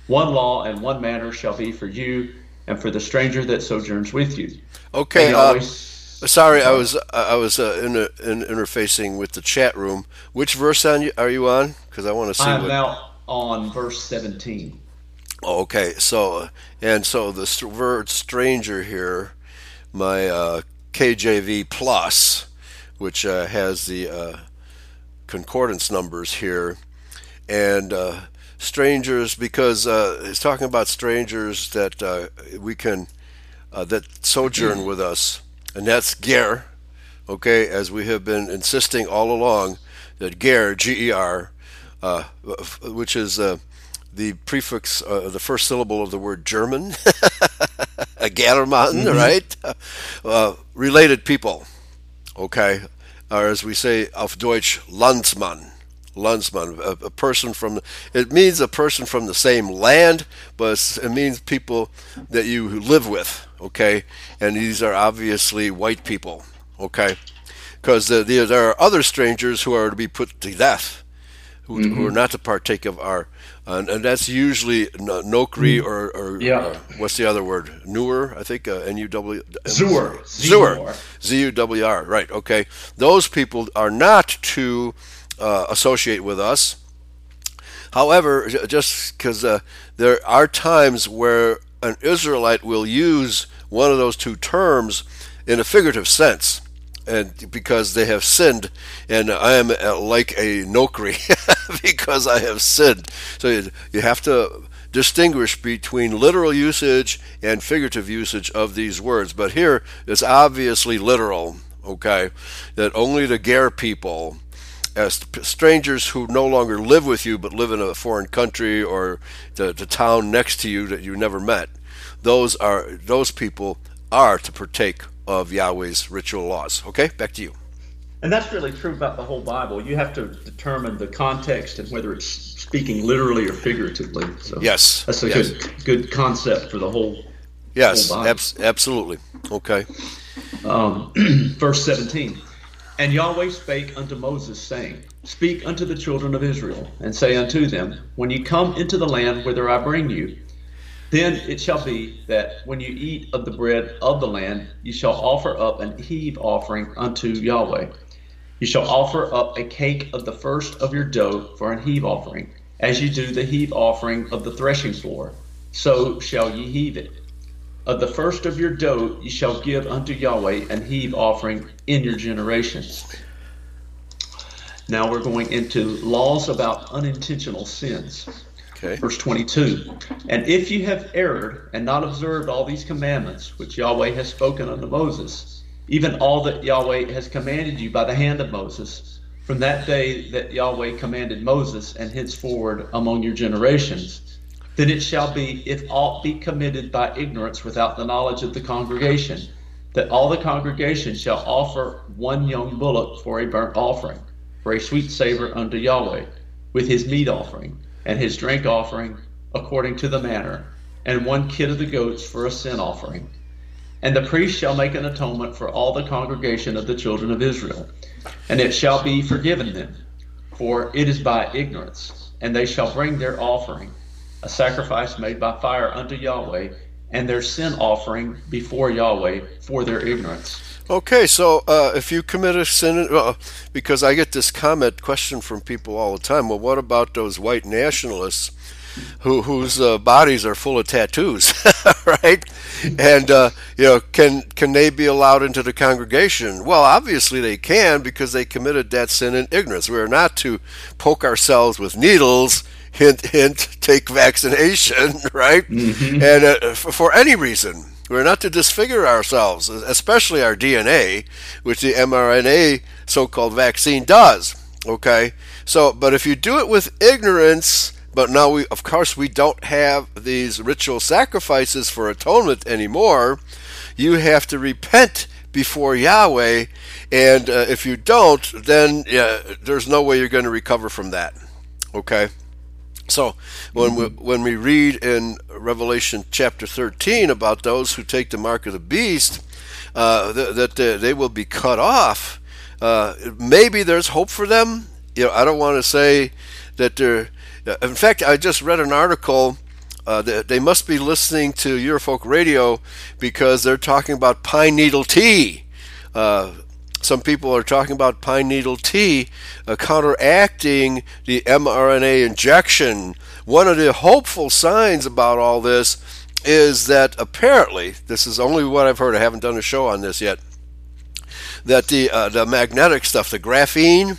Speaker 2: One law and one manner shall be for you and for the stranger that sojourns with you.
Speaker 1: Okay. Uh, sorry, I was I was uh, interfacing with the chat room. Which verse on you, are you on? Because I want to see.
Speaker 2: I'm what... now on verse 17.
Speaker 1: Okay, so uh, and so the word stranger here, my uh, KJV plus which uh, has the uh, concordance numbers here, and uh, strangers because uh, it's talking about strangers that uh, we can that sojourn with us, and that's ger, okay, as we have been insisting all along that ger g e r, which is the prefix, uh, the first syllable of the word German, [LAUGHS] a German, mm-hmm. right? Uh, related people okay, or as we say auf Deutsch, Landsmann. Landsmann, a, a, person from, it means a person from the same land, but it means people that you live with, okay? And these are obviously white people, okay? Because the, the, there are other strangers who are to be put to death, who, mm-hmm. who are not to partake of our and, and that's usually Nokri mm. or, or yeah. uh, what's the other word? Newer, I think. Uh, N U W. Zewer. Zewer. Z U W R. Right. Okay. Those people are not to uh, associate with us. However, just because uh, there are times where an Israelite will use one of those two terms in a figurative sense and because they have sinned, and I am uh, like a nokri [LAUGHS] because I have sinned. So you have to distinguish between literal usage and figurative usage of these words. But here it's obviously literal, okay, that only the Ger people, as strangers who no longer live with you but live in a foreign country or the, the town next to you that you never met, those are those people are to partake of Yahweh's ritual laws. Okay, back to you.
Speaker 2: And that's really true about the whole Bible. You have to determine the context and whether it's speaking literally or figuratively.
Speaker 1: So yes,
Speaker 2: that's
Speaker 1: a yes. good
Speaker 2: good concept for the whole.
Speaker 1: Yes, whole ab- absolutely. Okay.
Speaker 2: Um, [CLEARS THROAT] verse seventeen, and Yahweh spake unto Moses, saying, Speak unto the children of Israel, and say unto them, When ye come into the land whither I bring you, then it shall be that when you eat of the bread of the land, you shall offer up an heave offering unto Yahweh. You shall offer up a cake of the first of your dough for an heave offering, as you do the heave offering of the threshing floor. So shall ye heave it. Of the first of your dough you shall give unto Yahweh an heave offering in your generations. Now we're going into laws about unintentional sins. Okay. Verse 22. And if you have erred and not observed all these commandments which Yahweh has spoken unto Moses, even all that Yahweh has commanded you by the hand of Moses, from that day that Yahweh commanded Moses and henceforward among your generations, then it shall be if aught be committed by ignorance without the knowledge of the congregation, that all the congregation shall offer one young bullock for a burnt offering, for a sweet savor unto Yahweh, with his meat offering and his drink offering according to the manner, and one kid of the goats for a sin offering. And the priest shall make an atonement for all the congregation of the children of Israel, and it shall be forgiven them, for it is by ignorance. And they shall bring their offering, a sacrifice made by fire unto Yahweh, and their sin offering before Yahweh for their ignorance.
Speaker 1: Okay, so uh, if you commit a sin, uh, because I get this comment question from people all the time. Well, what about those white nationalists who, whose uh, bodies are full of tattoos, [LAUGHS] right? And uh, you know, can can they be allowed into the congregation? Well, obviously they can because they committed that sin in ignorance. We are not to poke ourselves with needles hint hint [LAUGHS] take vaccination [LAUGHS] right mm-hmm. and uh, for, for any reason we're not to disfigure ourselves, especially our DNA, which the mRNA so called vaccine does. Okay? So, but if you do it with ignorance, but now we, of course, we don't have these ritual sacrifices for atonement anymore. You have to repent before Yahweh, and uh, if you don't, then uh, there's no way you're going to recover from that. Okay, so when we, mm-hmm. when we read in Revelation chapter 13 about those who take the mark of the beast, uh, th- that they, uh, they will be cut off. Uh, maybe there's hope for them. You know, I don't want to say that they're. Uh, in fact, I just read an article. Uh, that they must be listening to Eurofolk Radio because they're talking about pine needle tea. Uh, some people are talking about pine needle tea counteracting the mRNA injection one of the hopeful signs about all this is that apparently, this is only what I've heard, I haven't done a show on this yet, that the, uh, the magnetic stuff, the graphene,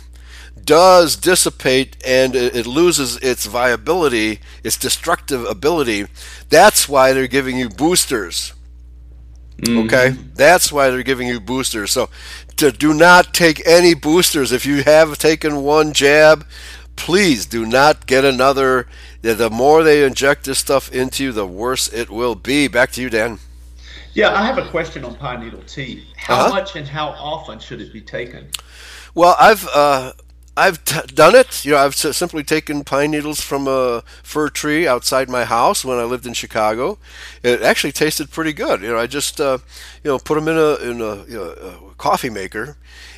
Speaker 1: does dissipate and it, loses its viability, its destructive ability. That's why they're giving you boosters. Mm-hmm. Okay? That's why they're giving you boosters. So to, do not take any boosters. If you have taken one jab, please do not get another the more they inject this stuff into you, the worse it will be. Back to you, Dan.
Speaker 2: Yeah, I have a question on pine needle tea. How uh-huh. much and how often should it be taken?
Speaker 1: Well, I've uh, I've t- done it. You know, I've s- simply taken pine needles from a fir tree outside my house when I lived in Chicago. It actually tasted pretty good. You know, I just uh, you know put them in a in a, you know, a coffee maker,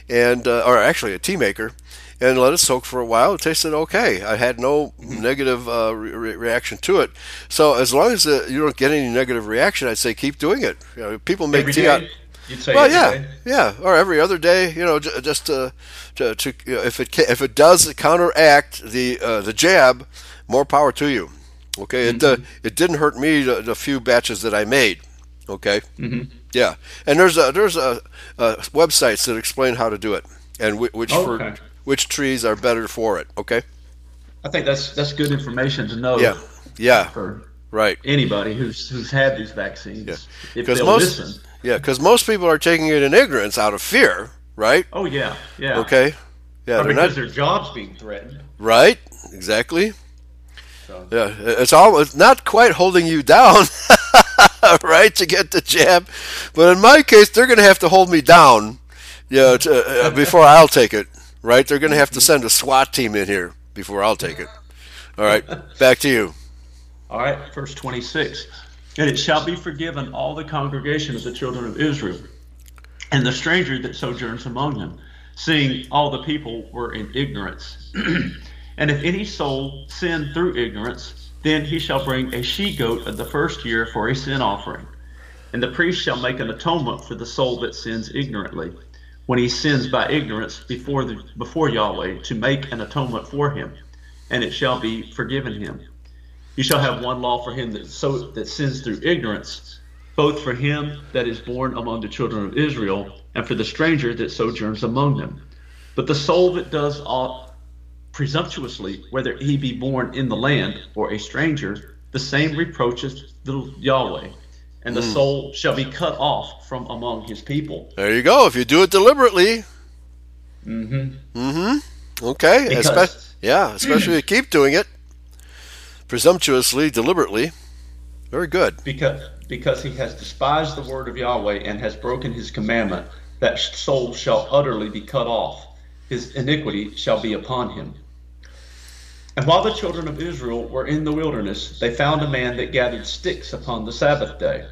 Speaker 1: and uh, or actually a tea maker, and let it soak for a while. It tasted okay. I had no negative uh, re- reaction to it. So as long as uh, you don't get any negative reaction, I'd say keep doing it. You know, people make every
Speaker 2: tea
Speaker 1: day?
Speaker 2: out.
Speaker 1: You'd say
Speaker 2: well,
Speaker 1: yeah, day? yeah, or every other day. You know, j- just to, uh, to, to you know, if it if it does counteract the uh, the jab, more power to you. Okay, uh, mm-hmm. it it didn't hurt me the, the, few batches that I made. Okay. Mm-hmm. Yeah, and there's a, there's a, websites that explain how to do it, and w- which okay. for which trees are better for it. Okay.
Speaker 2: I think that's that's good information to know.
Speaker 1: Yeah. Yeah.
Speaker 2: For right. Anybody who's who's had these vaccines,
Speaker 1: yeah. if they listen. Yeah, because most people are taking it in ignorance, out of fear, right?
Speaker 2: Oh yeah, yeah.
Speaker 1: Okay.
Speaker 2: Yeah, because not, their jobs being threatened.
Speaker 1: Right. Exactly. So. Yeah, it's almost not quite holding you down. [LAUGHS] right to get the jab, but in my case, they're going to have to hold me down, yeah, to, uh, before I'll take it right? They're going to have to send a SWAT team in here before I'll take it. All right, [LAUGHS] back to you.
Speaker 2: All right, verse 26. And it shall be forgiven all the congregation of the children of Israel and the stranger that sojourns among them, seeing all the people were in ignorance. [CLEARS THROAT] and if any soul sin through ignorance, then he shall bring a she goat of the first year for a sin offering. And the priest shall make an atonement for the soul that sins ignorantly when he sins by ignorance before the, before Yahweh to make an atonement for him, and it shall be forgiven him. You shall have one law for him that so that sins through ignorance, both for him that is born among the children of Israel, and for the stranger that sojourns among them. But the soul that does aught presumptuously, whether he be born in the land or a stranger, the same reproaches the Yahweh, and the mm. soul shall be cut off from among his people.
Speaker 1: There you go. If you do it deliberately.
Speaker 2: Mm-hmm.
Speaker 1: Mm-hmm. Okay. Because, Espe- yeah, especially if you keep doing it presumptuously, deliberately. Very good.
Speaker 2: Because because he has despised the word of Yahweh and has broken his commandment, that soul shall utterly be cut off. His iniquity shall be upon him. And while the children of Israel were in the wilderness, they found a man that gathered sticks upon the Sabbath day.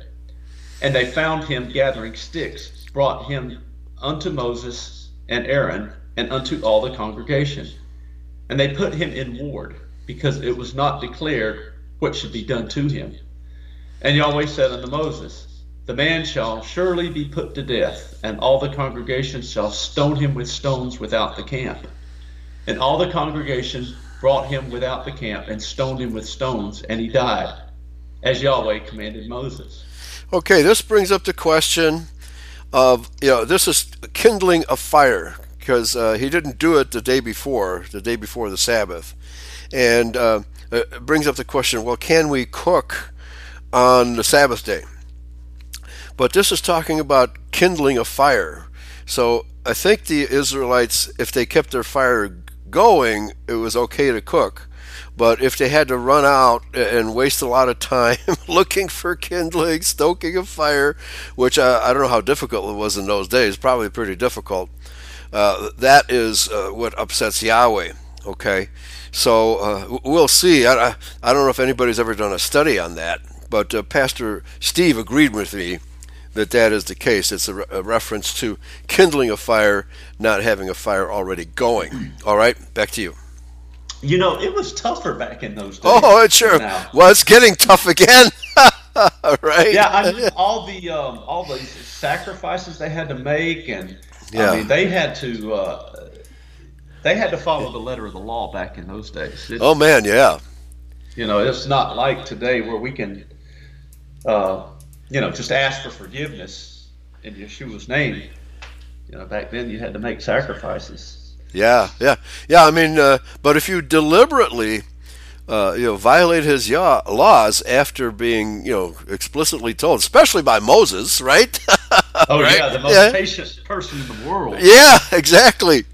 Speaker 2: And they found him gathering sticks, brought him unto Moses and Aaron and unto all the congregation. And they put him in ward, because it was not declared what should be done to him. And Yahweh said unto Moses, The man shall surely be put to death, and all the congregation shall stone him with stones without the camp. And all the congregation brought him without the camp, and stoned him with stones, and he died, as Yahweh commanded Moses.
Speaker 1: Okay, this brings up the question of, you know, this is kindling a fire, because uh, he didn't do it the day before, the day before the Sabbath. And uh, it brings up the question well, can we cook on the Sabbath day? But this is talking about kindling a fire. So I think the Israelites, if they kept their fire going, it was okay to cook. But if they had to run out and waste a lot of time [LAUGHS] looking for kindling, stoking a fire, which I, I, don't know how difficult it was in those days, probably pretty difficult, uh, that is uh, what upsets Yahweh. Okay? So uh, we'll see. I, I, I, don't know if anybody's ever done a study on that, but uh, Pastor Steve agreed with me that that is the case. It's a, re- a, reference to kindling a fire, not having a fire already going. [CLEARS THROAT] All right, back to you.
Speaker 2: You know, it was tougher back in those days.
Speaker 1: Oh,
Speaker 2: it
Speaker 1: sure now. Well, it's getting tough again. [LAUGHS] right?
Speaker 2: Yeah, I mean, all the um, all the sacrifices they had to make, and yeah. I mean, they had to uh, they had to follow the letter of the law back in those days. It's,
Speaker 1: oh man, yeah.
Speaker 2: You know, it's not like today where we can. Uh, you know, just ask for forgiveness in Yeshua's name. You know, back then you had to make sacrifices.
Speaker 1: Yeah, yeah, yeah. I mean, uh, but if you deliberately, uh, you know, violate his ya- laws after being, you know, explicitly told, especially by Moses, right? [LAUGHS]
Speaker 2: oh right? yeah, the most yeah. patient person in the world.
Speaker 1: Yeah, [LAUGHS] exactly.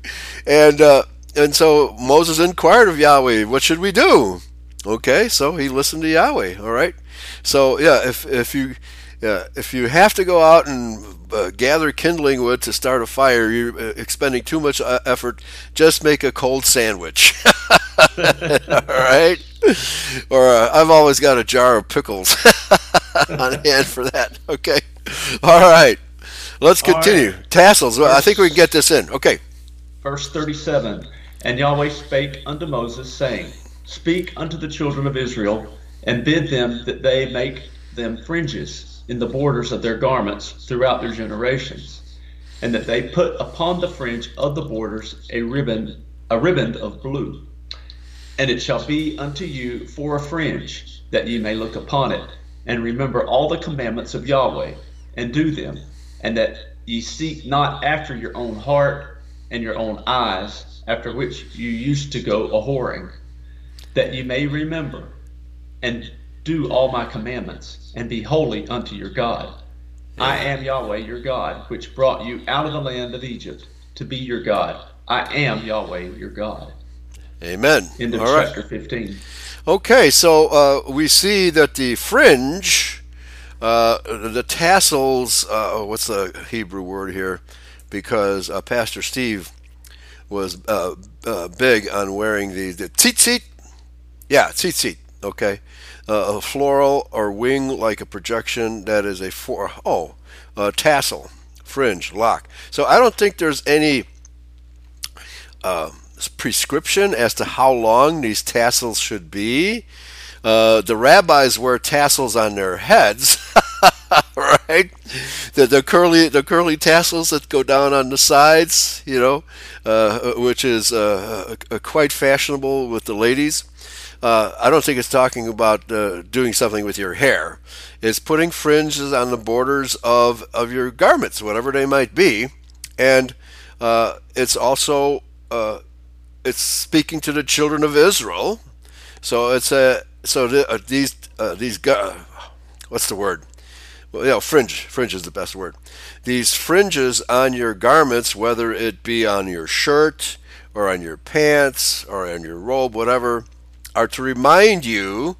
Speaker 1: And uh, and so Moses inquired of Yahweh, "What should we do?" Okay, so he listened to Yahweh. All right. So yeah, if if you yeah, if you have to go out and uh, gather kindling wood to start a fire, you're uh, expending too much uh, effort. Just make a cold sandwich. [LAUGHS] All right? Or uh, I've always got a jar of pickles [LAUGHS] on hand for that. Okay. All right. Let's continue. Right. Tassels. Well, I think we can get this in. Okay.
Speaker 2: Verse 37 And Yahweh spake unto Moses, saying, Speak unto the children of Israel, and bid them that they make them fringes in the borders of their garments throughout their generations, and that they put upon the fringe of the borders a ribbon, a riband of blue. And it shall be unto you for a fringe, that ye may look upon it, and remember all the commandments of Yahweh, and do them, and that ye seek not after your own heart and your own eyes, after which you used to go a whoring, that ye may remember, and do all my commandments and be holy unto your God. I am Yahweh your God, which brought you out of the land of Egypt to be your God. I am Yahweh your God.
Speaker 1: Amen.
Speaker 2: End of all chapter right. 15.
Speaker 1: Okay, so uh, we see that the fringe, uh, the tassels, uh, what's the Hebrew word here? Because uh, Pastor Steve was uh, uh, big on wearing the, the tzitzit. Yeah, tzitzit, okay? uh, a floral or wing like a projection that is a for oh a tassel fringe lock so i don't think there's any uh, prescription as to how long these tassels should be uh, the rabbis wear tassels on their heads [LAUGHS] right the, the curly the curly tassels that go down on the sides you know uh, which is uh, uh, quite fashionable with the ladies uh, I don't think it's talking about uh, doing something with your hair. It's putting fringes on the borders of, of your garments, whatever they might be. And uh, it's also uh, it's speaking to the children of Israel. So it's a so uh, these uh, these what's the word? well, you know, fringe. Fringe is the best word. These fringes on your garments, whether it be on your shirt or on your pants or on your robe, whatever, are to remind you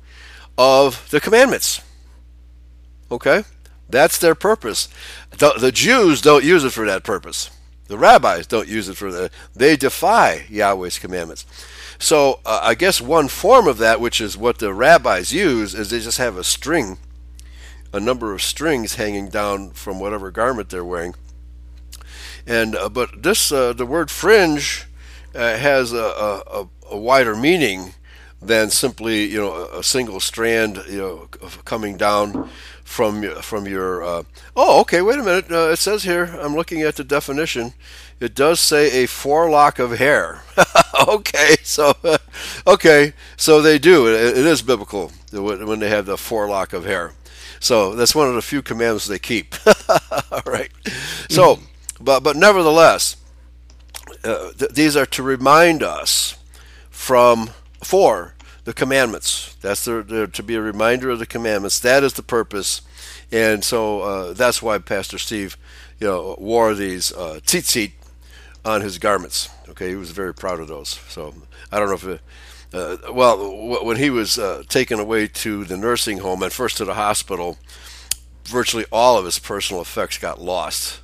Speaker 1: of the commandments. Okay? That's their purpose. The, the Jews don't use it for that purpose. The rabbis don't use it for that. They defy Yahweh's commandments. So uh, I guess one form of that, which is what the rabbis use, is they just have a string, a number of strings hanging down from whatever garment they're wearing. And uh, but this, uh, the word fringe, uh, has a, a, a wider meaning than simply you know a single strand you know coming down from from your uh, oh okay wait a minute uh, it says here I'm looking at the definition it does say a forelock of hair [LAUGHS] okay so [LAUGHS] okay so they do it, it is biblical when they have the forelock of hair so that's one of the few commandments they keep [LAUGHS] all right so mm-hmm. but but nevertheless uh, th- these are to remind us from Four, the commandments. That's there, to be a reminder of the commandments. That is the purpose, and so uh, that's why Pastor Steve, you know, wore these uh, tzitzit on his garments. Okay, he was very proud of those. So I don't know if. It, uh, uh, well, w- when he was uh, taken away to the nursing home and first to the hospital, virtually all of his personal effects got lost,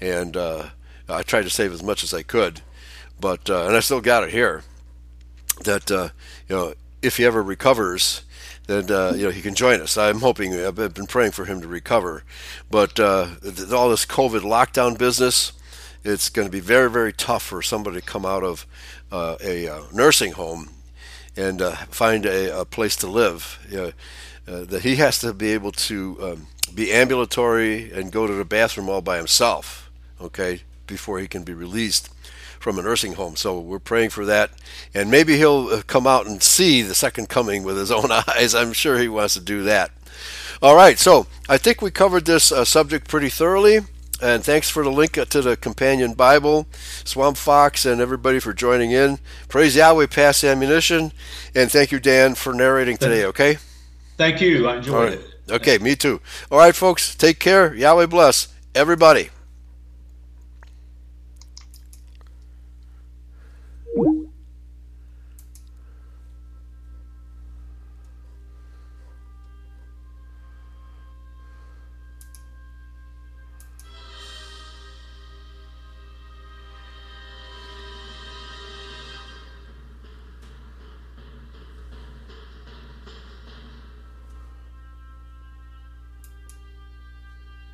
Speaker 1: and uh, I tried to save as much as I could, but uh, and I still got it here that uh, you know if he ever recovers, then uh, you know he can join us. I'm hoping uh, I've been praying for him to recover, but uh, all this COVID lockdown business, it's going to be very very tough for somebody to come out of uh, a uh, nursing home and uh, find a, a, place to live. You know, that he has to be able to um, be ambulatory and go to the bathroom all by himself. Okay, before he can be released from a nursing home. So we're praying for that. And maybe he'll uh, come out and see the second coming with his [LAUGHS] own eyes. I'm sure he wants to do that. All right, so I think we covered this uh, subject pretty thoroughly. And thanks for the link uh, to the Companion Bible, Swamp Fox, and everybody for joining in. Praise Yahweh, pass ammunition. And thank you, Dan, for narrating today, okay?
Speaker 2: Thank you. I enjoyed right. it.
Speaker 1: Okay,
Speaker 2: me
Speaker 1: too. All right, folks, take care. Yahweh bless everybody.